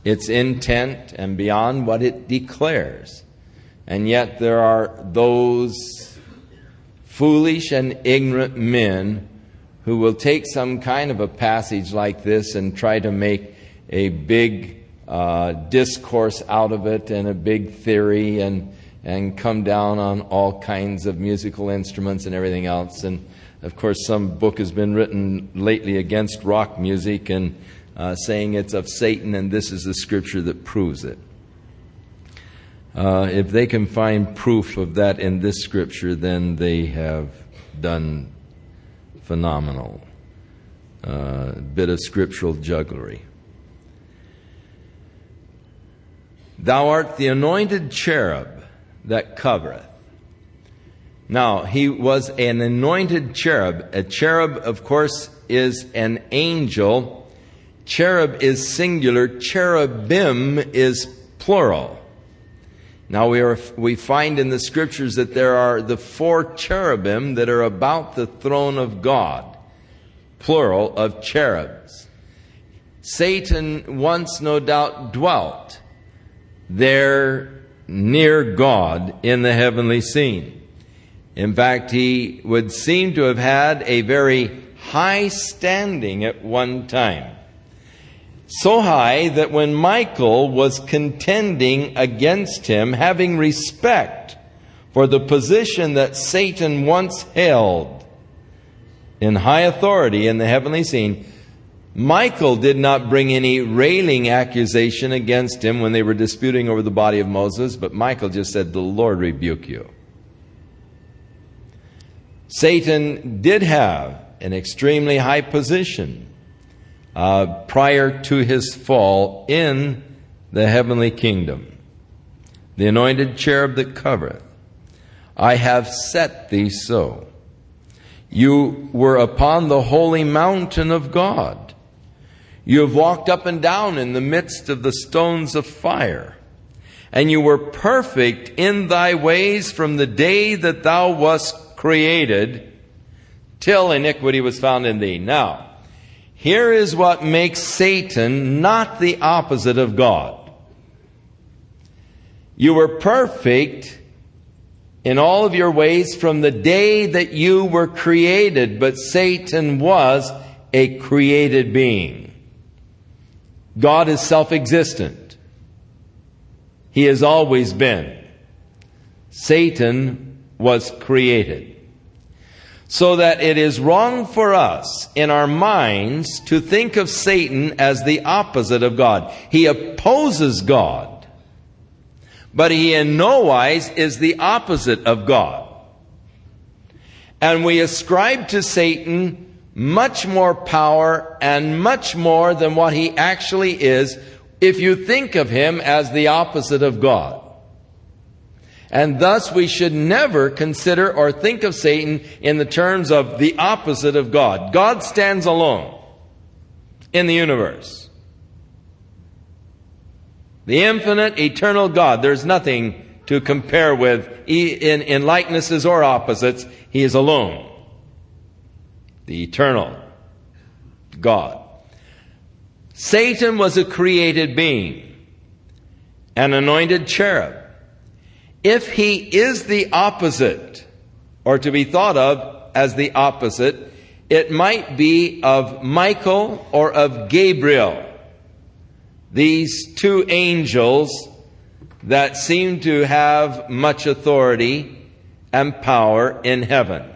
its intent and beyond what it declares. And yet there are those foolish and ignorant men who will take some kind of a passage like this and try to make a big uh, discourse out of it and a big theory and, and come down on all kinds of musical instruments and everything else. And of course, some book has been written lately against rock music and uh, saying it's of Satan, and this is the scripture that proves it. Uh, if they can find proof of that in this scripture, then they have done phenomenal uh, bit of scriptural jugglery. Thou art the anointed cherub that covereth. Now, he was an anointed cherub. A cherub, of course, is an angel. Cherub is singular. Cherubim is plural. Now we, are, we find in the scriptures that there are the four cherubim that are about the throne of God, plural of cherubs. Satan once no doubt dwelt there near God in the heavenly scene. In fact, he would seem to have had a very high standing at one time. So high that when Michael was contending against him, having respect for the position that Satan once held in high authority in the heavenly scene, Michael did not bring any railing accusation against him when they were disputing over the body of Moses, but Michael just said, The Lord rebuke you. Satan did have an extremely high position uh, prior to his fall in the heavenly kingdom. The anointed cherub that covereth. I have set thee so. You were upon the holy mountain of God. You have walked up and down in the midst of the stones of fire. And you were perfect in thy ways from the day that thou wast created till iniquity was found in thee. Now, here is what makes Satan not the opposite of God. You were perfect in all of your ways from the day that you were created, but Satan was a created being. God is self-existent. He has always been. Satan was created so that it is wrong for us in our minds to think of Satan as the opposite of God. He opposes God, but he in no wise is the opposite of God. And we ascribe to Satan much more power and much more than what he actually is if you think of him as the opposite of God. And thus we should never consider or think of Satan in the terms of the opposite of God. God stands alone in the universe. The infinite, eternal God. There's nothing to compare with in, in likenesses or opposites. He is alone. The eternal God. Satan was a created being, an anointed cherub. If he is the opposite, or to be thought of as the opposite, it might be of Michael or of Gabriel. These two angels that seem to have much authority and power in heaven,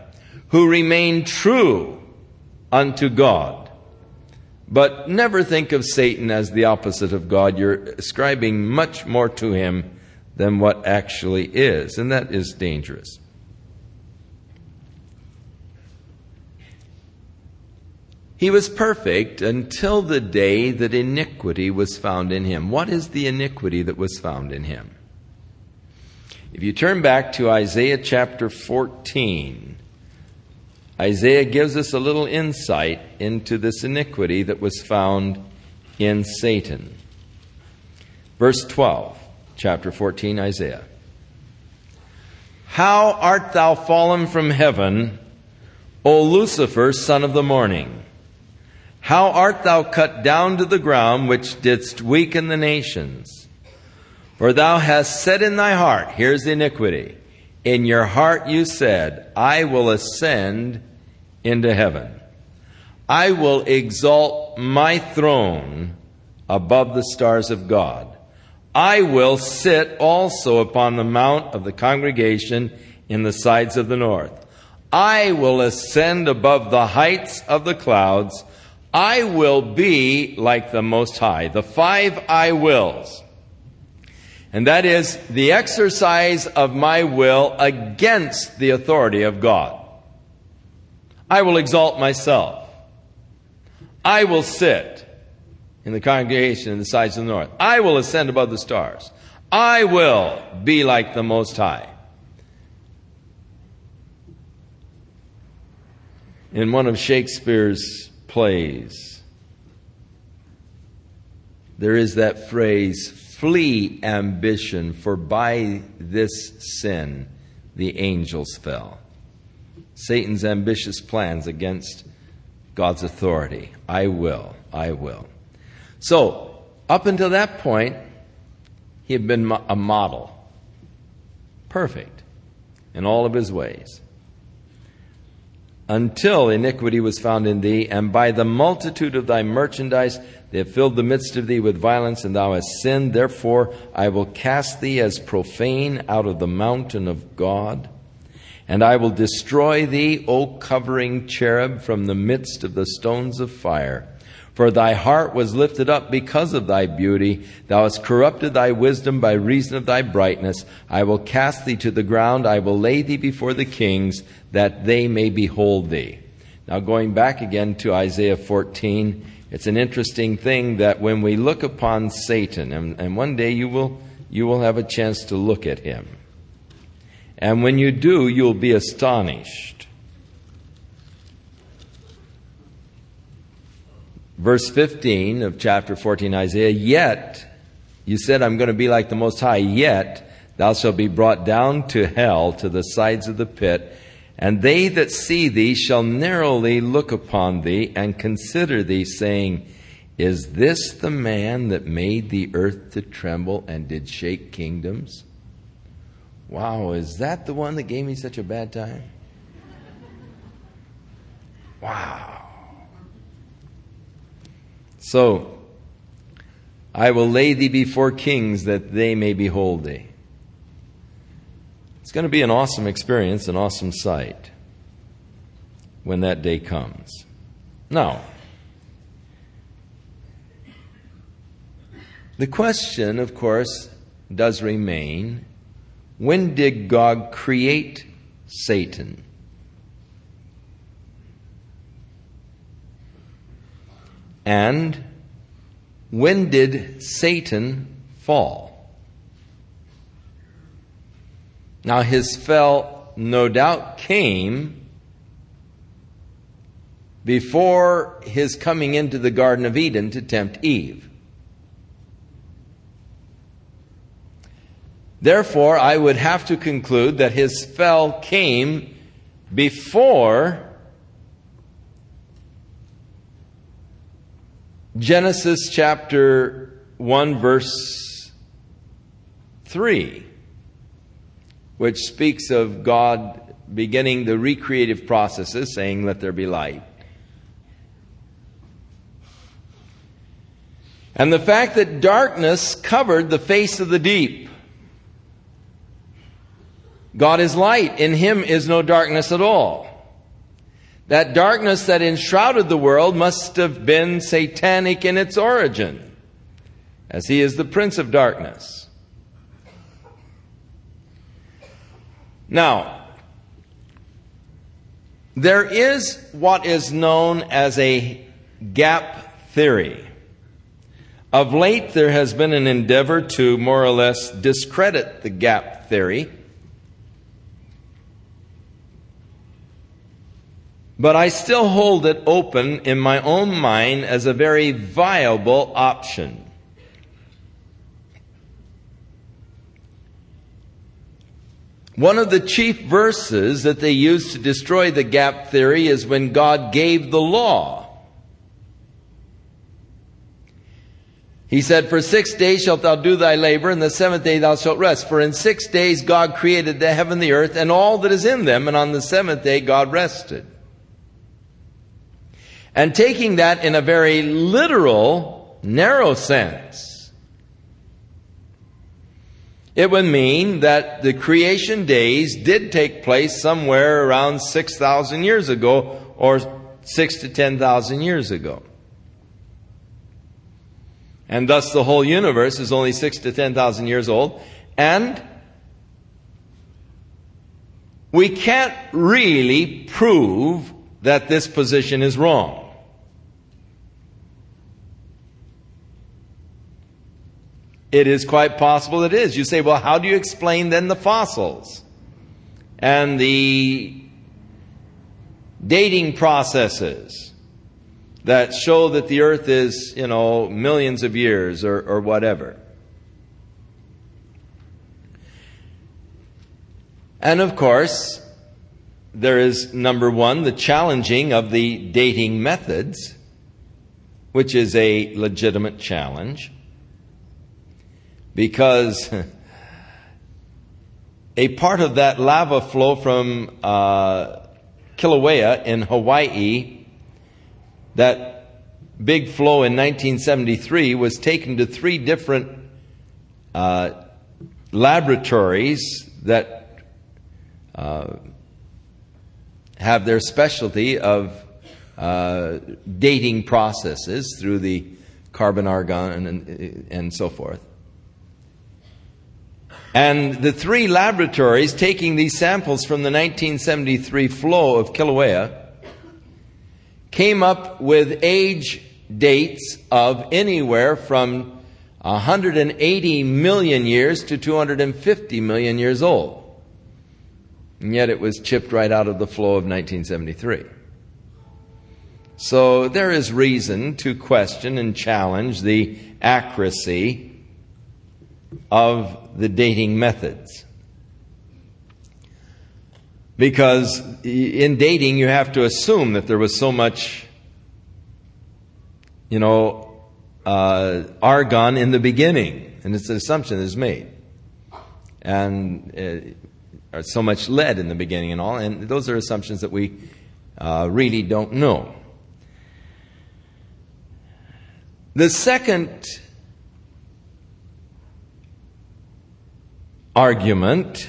who remain true unto God. But never think of Satan as the opposite of God. You're ascribing much more to him than what actually is, and that is dangerous. He was perfect until the day that iniquity was found in him. What is the iniquity that was found in him? If you turn back to Isaiah chapter 14, Isaiah gives us a little insight into this iniquity that was found in Satan. Verse 12 chapter 14, Isaiah. How art thou fallen from heaven, O Lucifer, son of the morning? How art thou cut down to the ground, which didst weaken the nations? For thou hast said in thy heart, here's iniquity. In your heart you said, I will ascend into heaven. I will exalt my throne above the stars of God. I will sit also upon the mount of the congregation in the sides of the north. I will ascend above the heights of the clouds. I will be like the Most High. The five I wills. And that is the exercise of my will against the authority of God. I will exalt myself. I will sit in the congregation in the sides of the north. I will ascend above the stars. I will be like the Most High. In one of Shakespeare's plays, there is that phrase, flee ambition, for by this sin the angels fell. Satan's ambitious plans against God's authority. I will, I will. So, up until that point, he had been a model. Perfect in all of his ways. Until iniquity was found in thee, and by the multitude of thy merchandise they have filled the midst of thee with violence, and thou hast sinned. Therefore I will cast thee as profane out of the mountain of God and I will destroy thee, O covering cherub, from the midst of the stones of fire. For thy heart was lifted up because of thy beauty. Thou hast corrupted thy wisdom by reason of thy brightness. I will cast thee to the ground. I will lay thee before the kings, that they may behold thee. Now, going back again to Isaiah 14, it's an interesting thing that when we look upon Satan, and, and one day you will, you will have a chance to look at him. And when you do, you'll be astonished. Verse 15 of chapter 14, Isaiah, yet, you said, I'm going to be like the Most High, yet thou shalt be brought down to hell, to the sides of the pit, and they that see thee shall narrowly look upon thee and consider thee, saying, Is this the man that made the earth to tremble and did shake kingdoms? Wow, is that the one that gave me such a bad time? Wow. So, I will lay thee before kings that they may behold thee. It's going to be an awesome experience, an awesome sight when that day comes. Now, the question, of course, does remain when did God create Satan? And when did Satan fall? Now, his fall, no doubt, came before his coming into the Garden of Eden to tempt Eve. Therefore, I would have to conclude that his fell came before Genesis chapter 1, verse 3, which speaks of God beginning the recreative processes, saying, Let there be light. And the fact that darkness covered the face of the deep. God is light. In him is no darkness at all. That darkness that enshrouded the world must have been satanic in its origin, as he is the prince of darkness. Now, there is what is known as a gap theory. Of late, there has been an endeavor to more or less discredit the gap theory But I still hold it open in my own mind as a very viable option. One of the chief verses that they use to destroy the gap theory is when God gave the law. He said, For six days shalt thou do thy labor, and the seventh day thou shalt rest. For in six days God created the heaven, the earth, and all that is in them, and on the seventh day God rested. And taking that in a very literal, narrow sense, it would mean that the creation days did take place somewhere around 6,000 years ago or 6 to 10,000 years ago. And thus the whole universe is only 6 to 10,000 years old. And we can't really prove that this position is wrong. It is quite possible it is. You say, well, how do you explain then the fossils and the dating processes that show that the earth is, you know, millions of years or, or whatever? And of course, there is number one, the challenging of the dating methods, which is a legitimate challenge because a part of that lava flow from uh, Kilauea in Hawaii, that big flow in 1973, was taken to three different uh, laboratories that uh, have their specialty of uh, dating processes through the carbon argon and, and so forth. And the three laboratories taking these samples from the 1973 flow of Kilauea came up with age dates of anywhere from 180 million years to 250 million years old. And yet it was chipped right out of the flow of 1973. So there is reason to question and challenge the accuracy of the dating methods. Because in dating, you have to assume that there was so much, you know, uh, argon in the beginning, and it's an assumption that is made. And uh, so much lead in the beginning and all, and those are assumptions that we uh, really don't know. The second argument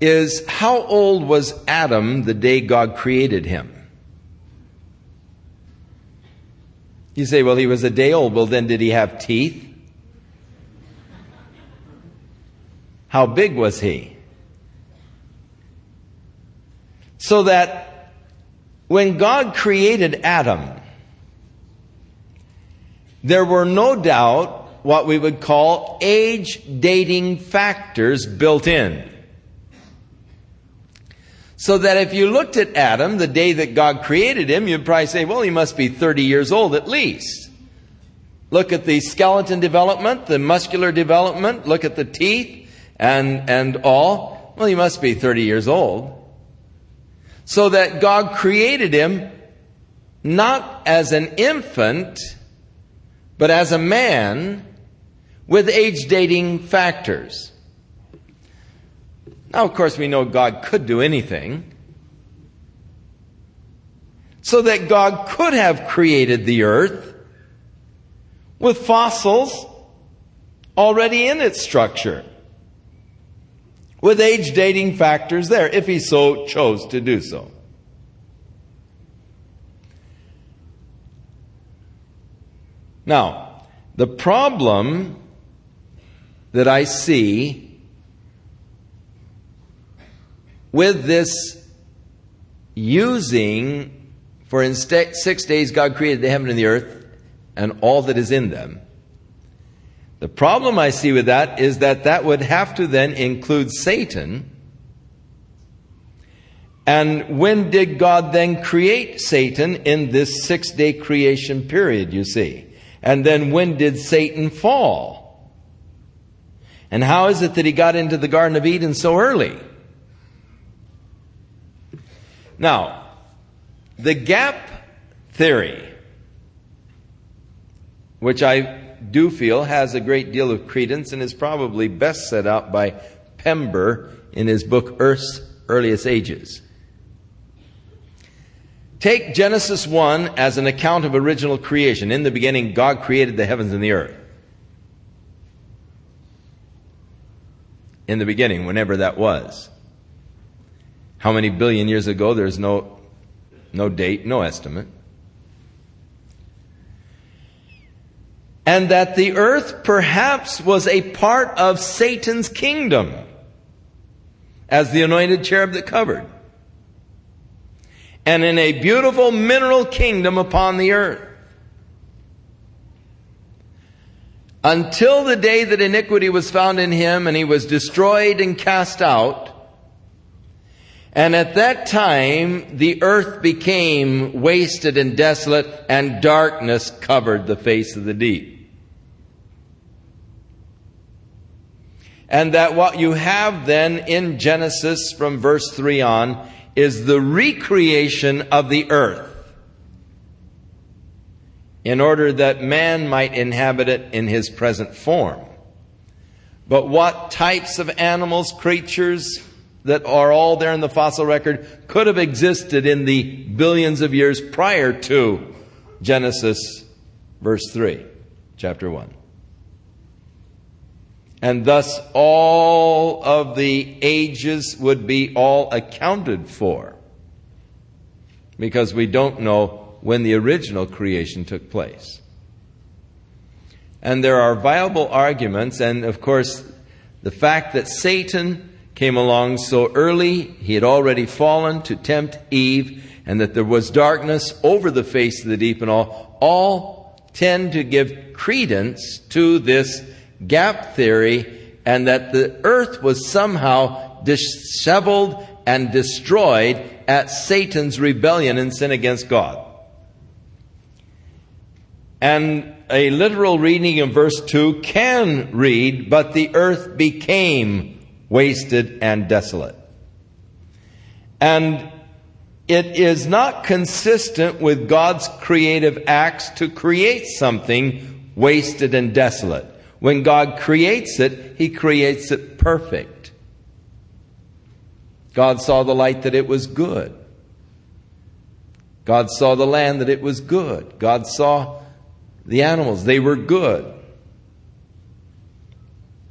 is how old was Adam the day God created him? You say, well, he was a day old. Well, then did he have teeth? How big was he? So that when God created Adam, there were no doubt what we would call age dating factors built in. So that if you looked at Adam the day that God created him, you'd probably say, well, he must be 30 years old at least. Look at the skeleton development, the muscular development, look at the teeth and, and all. Well, he must be 30 years old. So that God created him not as an infant, but as a man with age dating factors. Now, of course, we know God could do anything. So that God could have created the earth with fossils already in its structure. With age dating factors there, if he so chose to do so. Now, the problem that I see with this using, for in six days God created the heaven and the earth and all that is in them. The problem I see with that is that that would have to then include Satan. And when did God then create Satan in this six day creation period, you see? And then when did Satan fall? And how is it that he got into the Garden of Eden so early? Now, the gap theory, which I do feel has a great deal of credence and is probably best set out by Pember in his book Earth's Earliest Ages, Take Genesis 1 as an account of original creation. In the beginning, God created the heavens and the earth. In the beginning, whenever that was. How many billion years ago? There's no, no date, no estimate. And that the earth perhaps was a part of Satan's kingdom as the anointed cherub that covered and in a beautiful mineral kingdom upon the earth. Until the day that iniquity was found in him and he was destroyed and cast out. And at that time, the earth became wasted and desolate and darkness covered the face of the deep. And that what you have then in Genesis from verse 3 on is the recreation of the earth in order that man might inhabit it in his present form. But what types of animals, creatures that are all there in the fossil record could have existed in the billions of years prior to Genesis verse 3, chapter 1? and thus all of the ages would be all accounted for because we don't know when the original creation took place. And there are viable arguments, and of course, the fact that Satan came along so early, he had already fallen to tempt Eve, and that there was darkness over the face of the deep and all, all tend to give credence to this gap theory and that the earth was somehow disheveled and destroyed at Satan's rebellion and sin against God. And a literal reading in verse 2 can read, but the earth became wasted and desolate. And it is not consistent with God's creative acts to create something wasted and desolate. When God creates it, He creates it perfect. God saw the light that it was good. God saw the land that it was good. God saw the animals, they were good.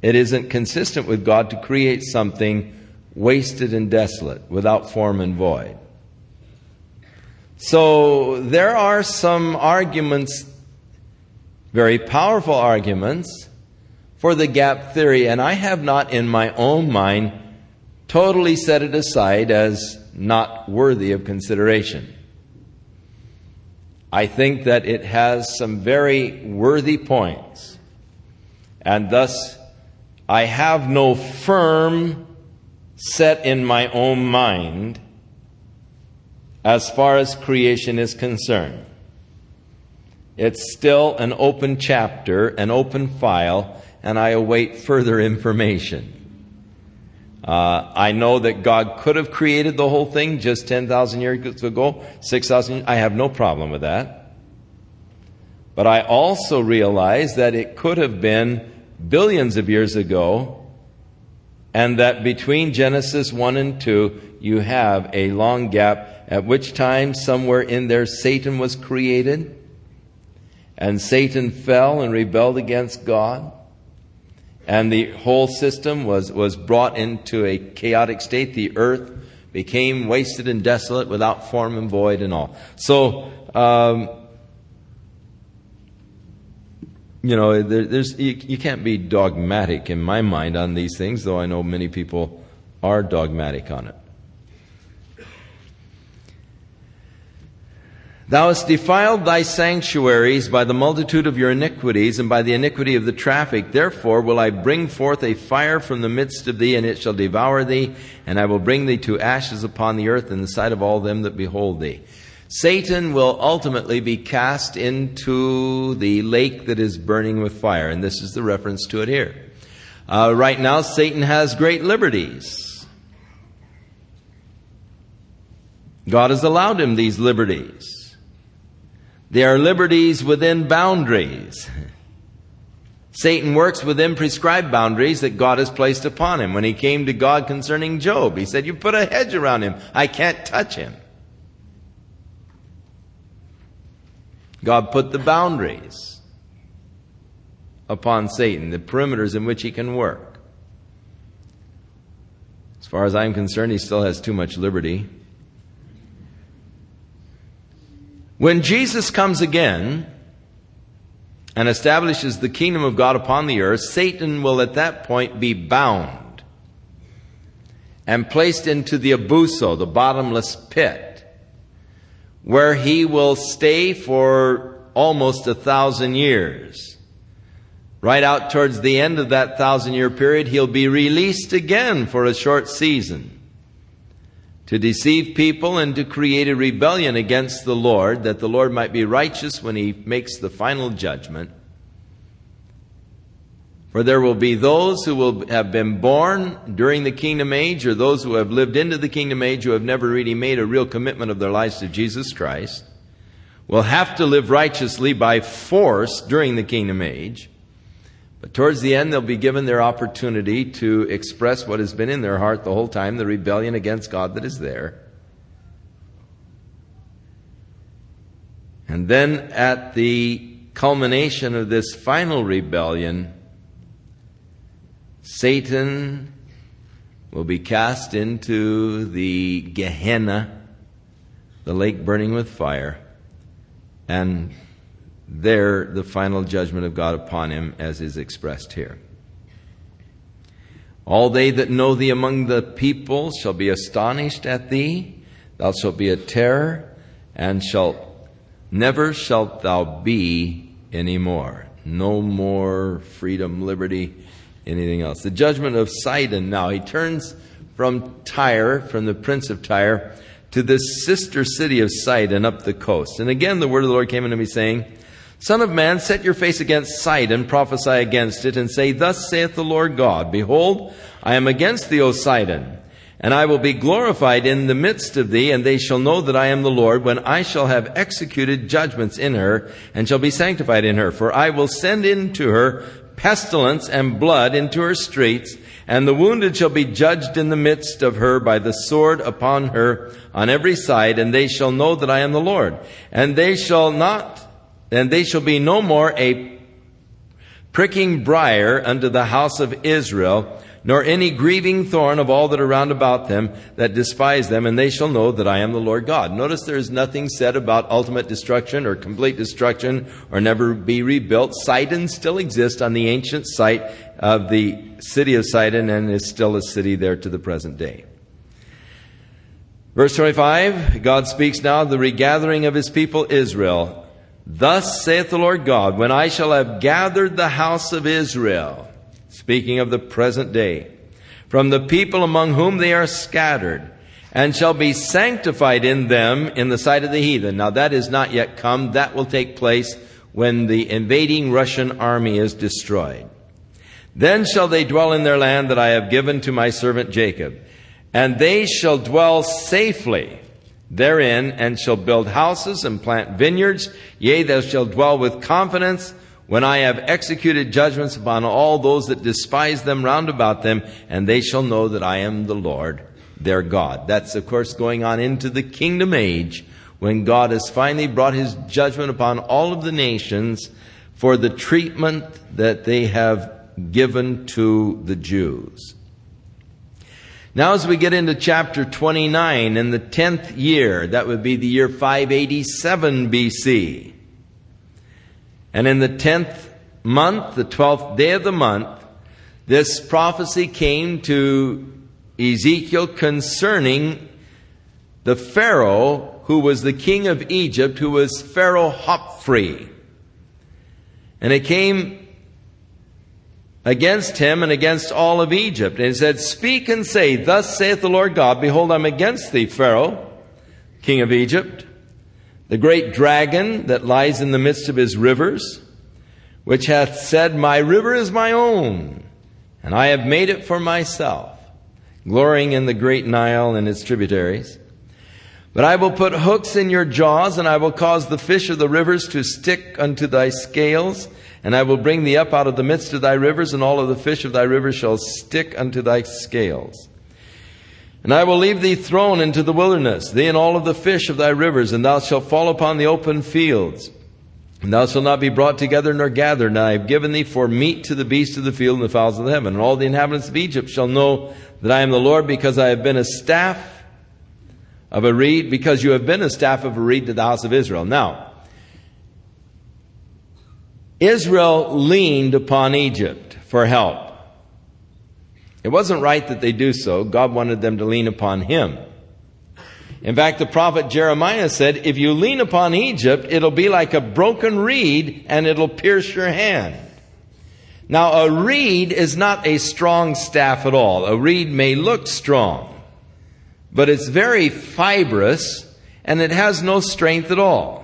It isn't consistent with God to create something wasted and desolate, without form and void. So there are some arguments, very powerful arguments, for the gap theory, and I have not in my own mind totally set it aside as not worthy of consideration. I think that it has some very worthy points, and thus I have no firm set in my own mind as far as creation is concerned. It's still an open chapter, an open file, and I await further information. Uh, I know that God could have created the whole thing just 10,000 years ago, 6,000 I have no problem with that. But I also realize that it could have been billions of years ago, and that between Genesis 1 and 2, you have a long gap, at which time, somewhere in there, Satan was created, and Satan fell and rebelled against God and the whole system was, was brought into a chaotic state. The earth became wasted and desolate without form and void and all. So, um, you know, there, there's, you, you can't be dogmatic in my mind on these things, though I know many people are dogmatic on it. Thou hast defiled thy sanctuaries by the multitude of your iniquities and by the iniquity of the traffic. Therefore will I bring forth a fire from the midst of thee, and it shall devour thee, and I will bring thee to ashes upon the earth in the sight of all them that behold thee. Satan will ultimately be cast into the lake that is burning with fire, and this is the reference to it here. Uh, right now, Satan has great liberties. God has allowed him these liberties. They are liberties within boundaries. Satan works within prescribed boundaries that God has placed upon him. When he came to God concerning Job, he said, You put a hedge around him. I can't touch him. God put the boundaries upon Satan, the perimeters in which he can work. As far as I'm concerned, he still has too much liberty. When Jesus comes again and establishes the kingdom of God upon the earth, Satan will at that point be bound and placed into the abussos, the bottomless pit where he will stay for almost a thousand years. Right out towards the end of that thousand year period, he'll be released again for a short season to deceive people and to create a rebellion against the Lord, that the Lord might be righteous when he makes the final judgment. For there will be those who will have been born during the kingdom age, or those who have lived into the kingdom age who have never really made a real commitment of their lives to Jesus Christ, will have to live righteously by force during the kingdom age. But towards the end, they'll be given their opportunity to express what has been in their heart the whole time, the rebellion against God that is there. And then at the culmination of this final rebellion, Satan will be cast into the Gehenna, the lake burning with fire, and there the final judgment of God upon him, as is expressed here. All they that know thee among the people shall be astonished at thee. Thou shalt be a terror, and shalt never shalt thou be any more. No more freedom, liberty, anything else. The judgment of Sidon now. He turns from Tyre, from the prince of Tyre, to this sister city of Sidon up the coast. And again the word of the Lord came unto me saying, Son of man, set your face against Sidon, prophesy against it, and say, Thus saith the Lord God, Behold, I am against thee, O Sidon, and I will be glorified in the midst of thee, and they shall know that I am the Lord, when I shall have executed judgments in her, and shall be sanctified in her. For I will send into her pestilence and blood into her streets, and the wounded shall be judged in the midst of her by the sword upon her on every side, and they shall know that I am the Lord. And they shall not, and they shall be no more a pricking briar unto the house of Israel, nor any grieving thorn of all that are round about them that despise them, and they shall know that I am the Lord God. Notice there is nothing said about ultimate destruction or complete destruction or never be rebuilt. Sidon still exists on the ancient site of the city of Sidon and is still a city there to the present day. Verse 25, God speaks now the regathering of his people Israel. Thus saith the Lord God, when I shall have gathered the house of Israel, speaking of the present day, from the people among whom they are scattered, and shall be sanctified in them in the sight of the heathen. Now that is not yet come. That will take place when the invading Russian army is destroyed. Then shall they dwell in their land that I have given to my servant Jacob, and they shall dwell safely therein, and shall build houses and plant vineyards. Yea, thou shalt dwell with confidence when I have executed judgments upon all those that despise them round about them, and they shall know that I am the Lord their God. That's, of course, going on into the kingdom age when God has finally brought his judgment upon all of the nations for the treatment that they have given to the Jews. Now, as we get into chapter 29, in the 10th year, that would be the year 587 BC, and in the 10th month, the 12th day of the month, this prophecy came to Ezekiel concerning the Pharaoh who was the king of Egypt, who was Pharaoh Hophra. And it came against him and against all of Egypt. And he said, Speak and say, Thus saith the Lord God, Behold, I'm against thee, Pharaoh, king of Egypt the great dragon that lies in the midst of his rivers, which hath said, My river is my own, and I have made it for myself, glorying in the great Nile and its tributaries. But I will put hooks in your jaws, and I will cause the fish of the rivers to stick unto thy scales, and I will bring thee up out of the midst of thy rivers, and all of the fish of thy rivers shall stick unto thy scales. And I will leave thee thrown into the wilderness, thee and all of the fish of thy rivers, and thou shalt fall upon the open fields. And thou shalt not be brought together nor gathered, and I have given thee for meat to the beasts of the field and the fowls of the heaven. And all the inhabitants of Egypt shall know that I am the Lord, because I have been a staff of a reed, because you have been a staff of a reed to the house of Israel. Now, Israel leaned upon Egypt for help. It wasn't right that they do so. God wanted them to lean upon Him. In fact, the prophet Jeremiah said, if you lean upon Egypt, it'll be like a broken reed and it'll pierce your hand. Now, a reed is not a strong staff at all. A reed may look strong, but it's very fibrous and it has no strength at all.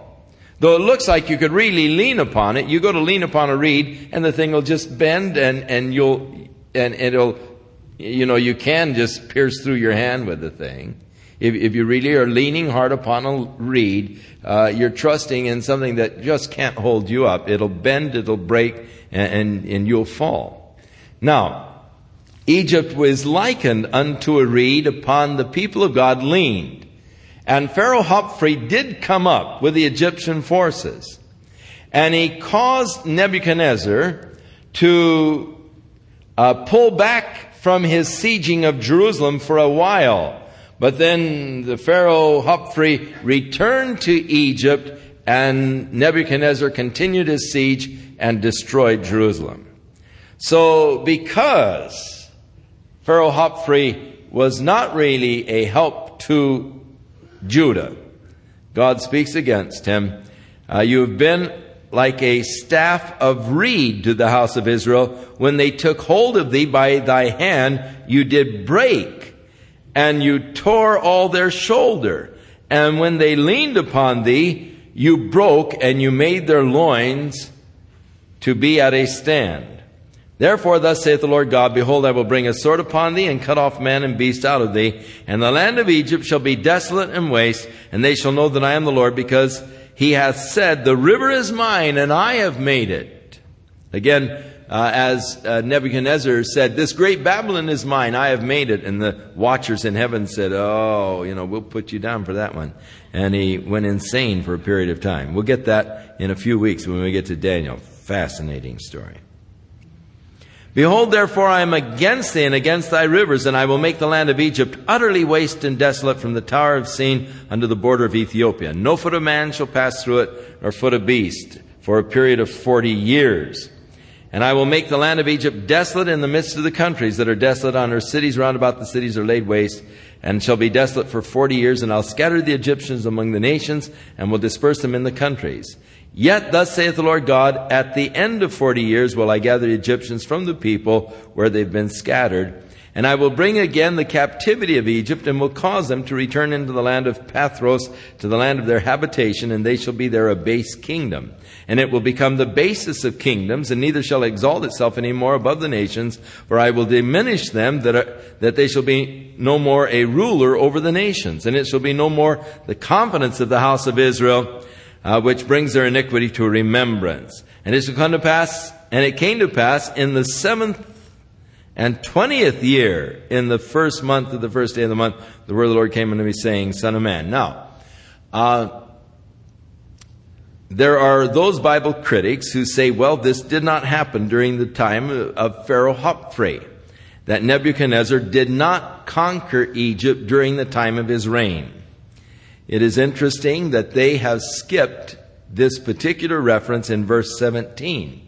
Though it looks like you could really lean upon it, you go to lean upon a reed and the thing will just bend and, and you'll, and it'll, you know, you can just pierce through your hand with the thing. If, if you really are leaning hard upon a reed, uh, you're trusting in something that just can't hold you up. It'll bend, it'll break, and, and, and you'll fall. Now, Egypt was likened unto a reed upon the people of God leaned. And Pharaoh Hophra did come up with the Egyptian forces. And he caused Nebuchadnezzar to uh, pull back from his sieging of Jerusalem for a while. But then the Pharaoh Hophra returned to Egypt and Nebuchadnezzar continued his siege and destroyed Jerusalem. So because Pharaoh Hophra was not really a help to Judah, God speaks against him. Uh, you have been like a staff of reed to the house of Israel. When they took hold of thee by thy hand, you did break and you tore all their shoulder. And when they leaned upon thee, you broke and you made their loins to be at a stand. Therefore, thus saith the Lord God, Behold, I will bring a sword upon thee, and cut off man and beast out of thee, and the land of Egypt shall be desolate and waste, and they shall know that I am the Lord, because he hath said, The river is mine, and I have made it. Again, uh, as uh, Nebuchadnezzar said, This great Babylon is mine, I have made it. And the watchers in heaven said, Oh, you know, we'll put you down for that one. And he went insane for a period of time. We'll get that in a few weeks when we get to Daniel. Fascinating story. Behold, therefore, I am against thee and against thy rivers, and I will make the land of Egypt utterly waste and desolate from the tower of Sin unto the border of Ethiopia. No foot of man shall pass through it, nor foot of beast, for a period of forty years. And I will make the land of Egypt desolate in the midst of the countries that are desolate on her cities round about the cities are laid waste, and shall be desolate for forty years, and I'll scatter the Egyptians among the nations, and will disperse them in the countries. Yet thus saith the Lord God, at the end of forty years will I gather the Egyptians from the people where they've been scattered, and I will bring again the captivity of Egypt, and will cause them to return into the land of Pathros, to the land of their habitation, and they shall be there a base kingdom. And it will become the basis of kingdoms, and neither shall exalt itself any more above the nations, for I will diminish them that, are, that they shall be no more a ruler over the nations, and it shall be no more the confidence of the house of Israel, uh, which brings their iniquity to remembrance. And it come to pass, and it came to pass in the seventh and twentieth year, in the first month of the first day of the month, the word of the Lord came unto me saying, Son of man. Now, uh, there are those Bible critics who say, well, this did not happen during the time of Pharaoh Hophra. That Nebuchadnezzar did not conquer Egypt during the time of his reign. It is interesting that they have skipped this particular reference in verse 17.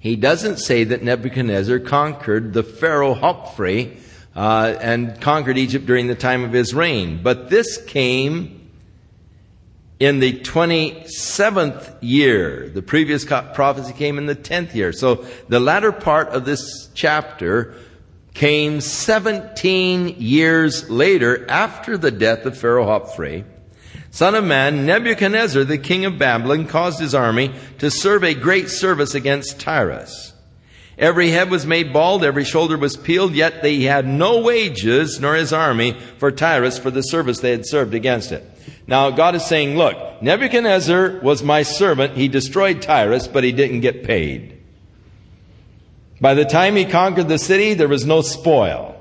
He doesn't say that Nebuchadnezzar conquered the Pharaoh Hophra uh, and conquered Egypt during the time of his reign. But this came in the 27th year. The previous prophecy came in the 10th year. So the latter part of this chapter came 17 years later after the death of Pharaoh Hophra. Son of man, Nebuchadnezzar, the king of Babylon, caused his army to serve a great service against Tyrus. Every head was made bald, every shoulder was peeled, yet they had no wages, nor his army, for Tyrus for the service they had served against it. Now, God is saying, look, Nebuchadnezzar was my servant. He destroyed Tyrus, but he didn't get paid. By the time he conquered the city, there was no spoil.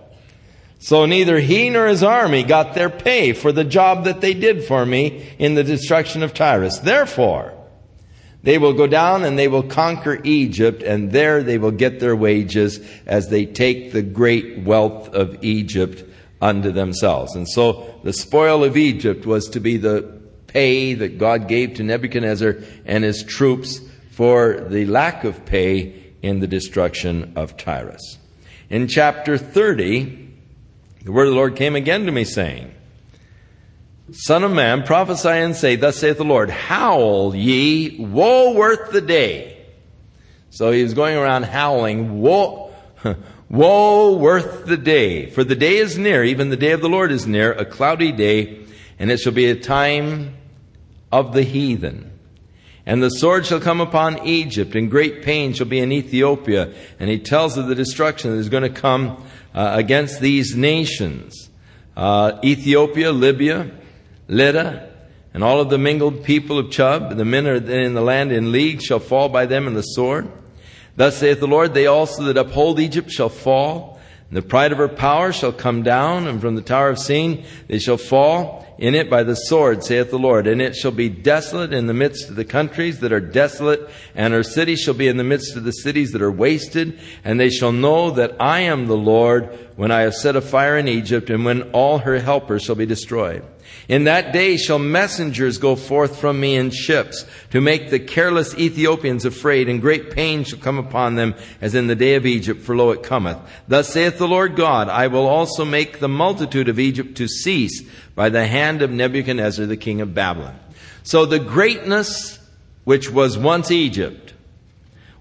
So neither he nor his army got their pay for the job that they did for me in the destruction of Tyrus. Therefore, They will go down and they will conquer Egypt, and there they will get their wages as they take the great wealth of Egypt unto themselves. And so the spoil of Egypt was to be the pay that God gave to Nebuchadnezzar and his troops for the lack of pay in the destruction of Tyrus. In chapter 30, the word of the Lord came again to me saying, Son of man, prophesy and say, Thus saith the Lord, Howl ye, woe worth the day. So he was going around howling, Woe, woe worth the day. For the day is near, even the day of the Lord is near, a cloudy day, and it shall be a time of the heathen. And the sword shall come upon Egypt, and great pain shall be in Ethiopia. And he tells of the destruction that is going to come uh, against these nations. Uh, Ethiopia, Libya, Lydia, and all of the mingled people of Chub, the men are in the land in league, shall fall by them in the sword. Thus saith the Lord, they also that uphold Egypt shall fall, and the pride of her power shall come down, and from the tower of Sin they shall fall in it by the sword, saith the Lord. And it shall be desolate in the midst of the countries that are desolate, and her cities shall be in the midst of the cities that are wasted. And they shall know that I am the Lord when I have set a fire in Egypt, and when all her helpers shall be destroyed. In that day shall messengers go forth from me in ships to make the careless Ethiopians afraid, and great pain shall come upon them as in the day of Egypt, for lo, it cometh. Thus saith the Lord God, I will also make the multitude of Egypt to cease by the hand of Nebuchadnezzar, the king of Babylon. So the greatness which was once Egypt,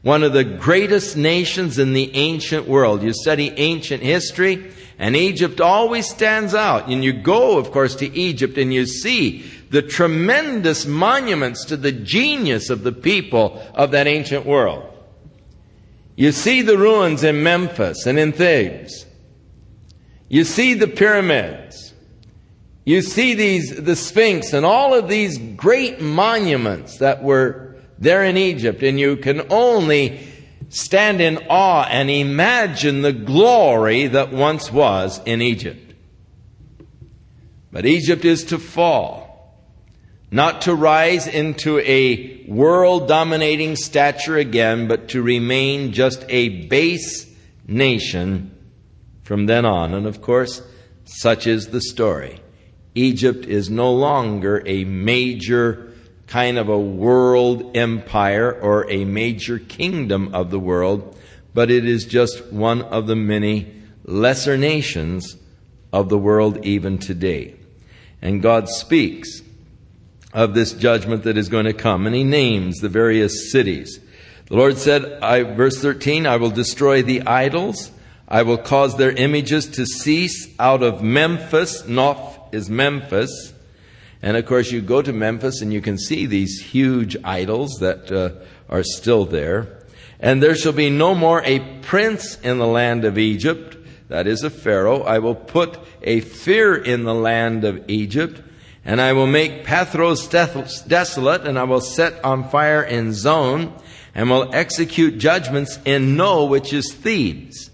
one of the greatest nations in the ancient world. You study ancient history, and Egypt always stands out. And you go, of course, to Egypt and you see the tremendous monuments to the genius of the people of that ancient world. You see the ruins in Memphis and in Thebes. You see the pyramids. You see these, the Sphinx and all of these great monuments that were there in Egypt, and you can only stand in awe and imagine the glory that once was in Egypt. But Egypt is to fall, not to rise into a world dominating stature again, but to remain just a base nation from then on. And of course, such is the story. Egypt is no longer a major kind of a world empire or a major kingdom of the world, but it is just one of the many lesser nations of the world even today. And God speaks of this judgment that is going to come, and He names the various cities. The Lord said, I, verse 13, I will destroy the idols. I will cause their images to cease out of Memphis. Noph is Memphis. And of course, you go to Memphis and you can see these huge idols that uh, are still there. And there shall be no more a prince in the land of Egypt, that is a Pharaoh. I will put a fear in the land of Egypt, and I will make Pathros desolate, and I will set on fire in Zoan, and will execute judgments in No, which is Thebes.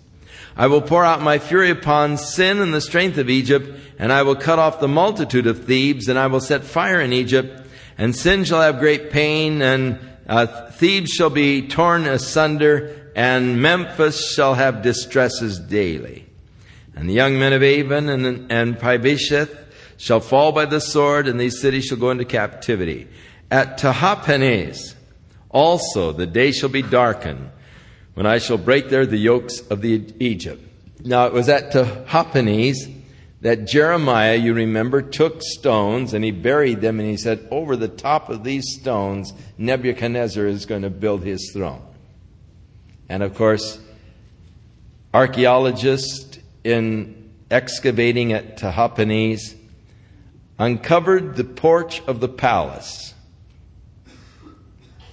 I will pour out my fury upon Sin and the strength of Egypt, and I will cut off the multitude of Thebes, and I will set fire in Egypt, and Sin shall have great pain, and uh, Thebes shall be torn asunder, and Memphis shall have distresses daily. And the young men of Aven and, and Pibeseth shall fall by the sword, and these cities shall go into captivity. At Tahpanhes also the day shall be darkened, when I shall break there the yokes of the Egypt. Now it was at Tahpanhes that Jeremiah, you remember, took stones and he buried them and he said, Over the top of these stones, Nebuchadnezzar is going to build his throne. And of course, archaeologists in excavating at Tahpanhes uncovered the porch of the palace.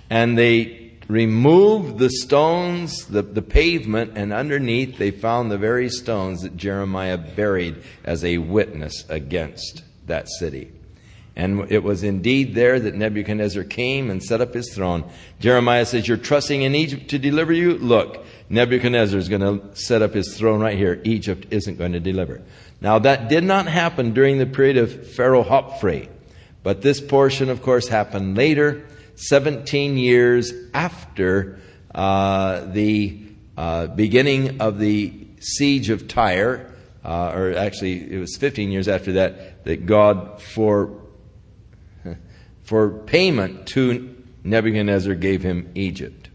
And they removed the stones, the, the pavement, and underneath they found the very stones that Jeremiah buried as a witness against that city. And it was indeed there that Nebuchadnezzar came and set up his throne. Jeremiah says, You're trusting in Egypt to deliver you? Look, Nebuchadnezzar is going to set up his throne right here. Egypt isn't going to deliver. Now, that did not happen during the period of Pharaoh Hophra, but this portion, of course, happened later 17 years after uh, the uh, beginning of the siege of Tyre, uh, or actually it was 15 years after that, that God, for, for payment to Nebuchadnezzar, gave him Egypt.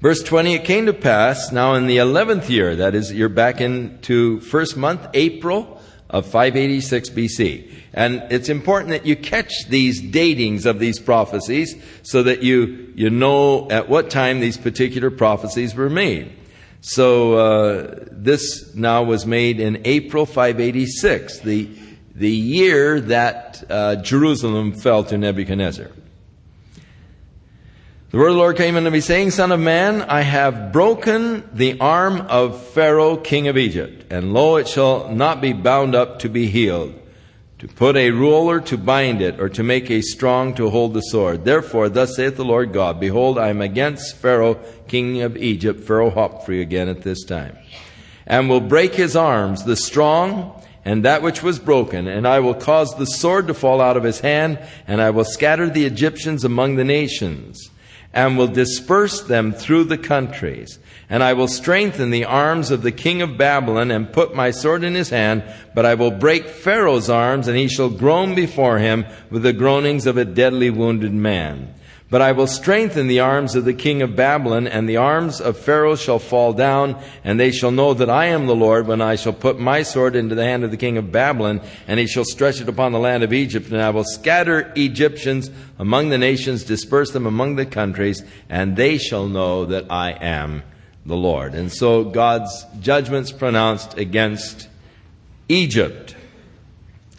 Verse 20, it came to pass now in the 11th year, that is, you're back into first month, April of 586 BC. And it's important that you catch these datings of these prophecies so that you, you know at what time these particular prophecies were made. So uh, this now was made in April 586, the, the year that uh, Jerusalem fell to Nebuchadnezzar. The word of the Lord came unto me, saying, Son of man, I have broken the arm of Pharaoh, king of Egypt, and lo, it shall not be bound up to be healed, to put a ruler to bind it, or to make a strong to hold the sword. Therefore, thus saith the Lord God, Behold, I am against Pharaoh, king of Egypt, Pharaoh Hophra again at this time, and will break his arms, the strong, and that which was broken, and I will cause the sword to fall out of his hand, and I will scatter the Egyptians among the nations and will disperse them through the countries. And I will strengthen the arms of the king of Babylon and put my sword in his hand, but I will break Pharaoh's arms and he shall groan before him with the groanings of a deadly wounded man. But I will strengthen the arms of the king of Babylon, and the arms of Pharaoh shall fall down, and they shall know that I am the Lord when I shall put my sword into the hand of the king of Babylon, and he shall stretch it upon the land of Egypt, and I will scatter Egyptians among the nations, disperse them among the countries, and they shall know that I am the Lord. And so God's judgments pronounced against Egypt.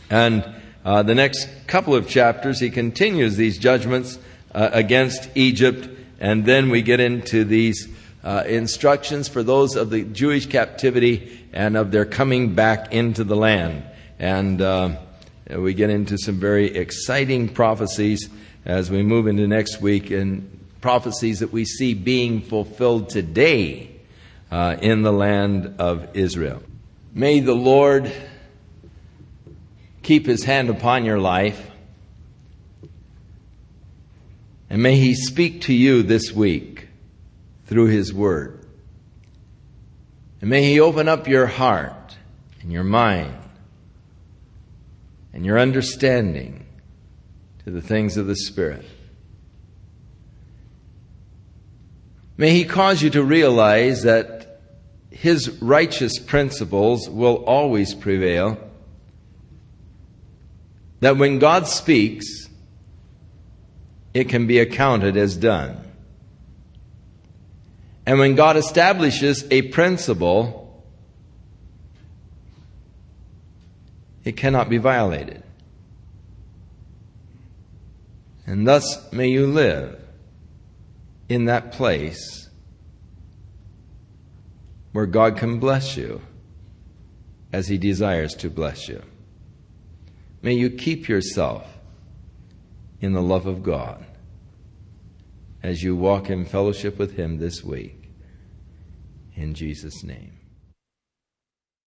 And uh, the next couple of chapters, he continues these judgments uh, against Egypt. And then we get into these uh, instructions for those of the Jewish captivity and of their coming back into the land. And uh, we get into some very exciting prophecies as we move into next week and prophecies that we see being fulfilled today uh, in the land of Israel. May the Lord keep his hand upon your life and may He speak to you this week through His Word. And may He open up your heart and your mind and your understanding to the things of the Spirit. May He cause you to realize that His righteous principles will always prevail. That when God speaks, it can be accounted as done. And when God establishes a principle, it cannot be violated. And thus may you live in that place where God can bless you as He desires to bless you. May you keep yourself in the love of God as you walk in fellowship with Him this week. In Jesus' name.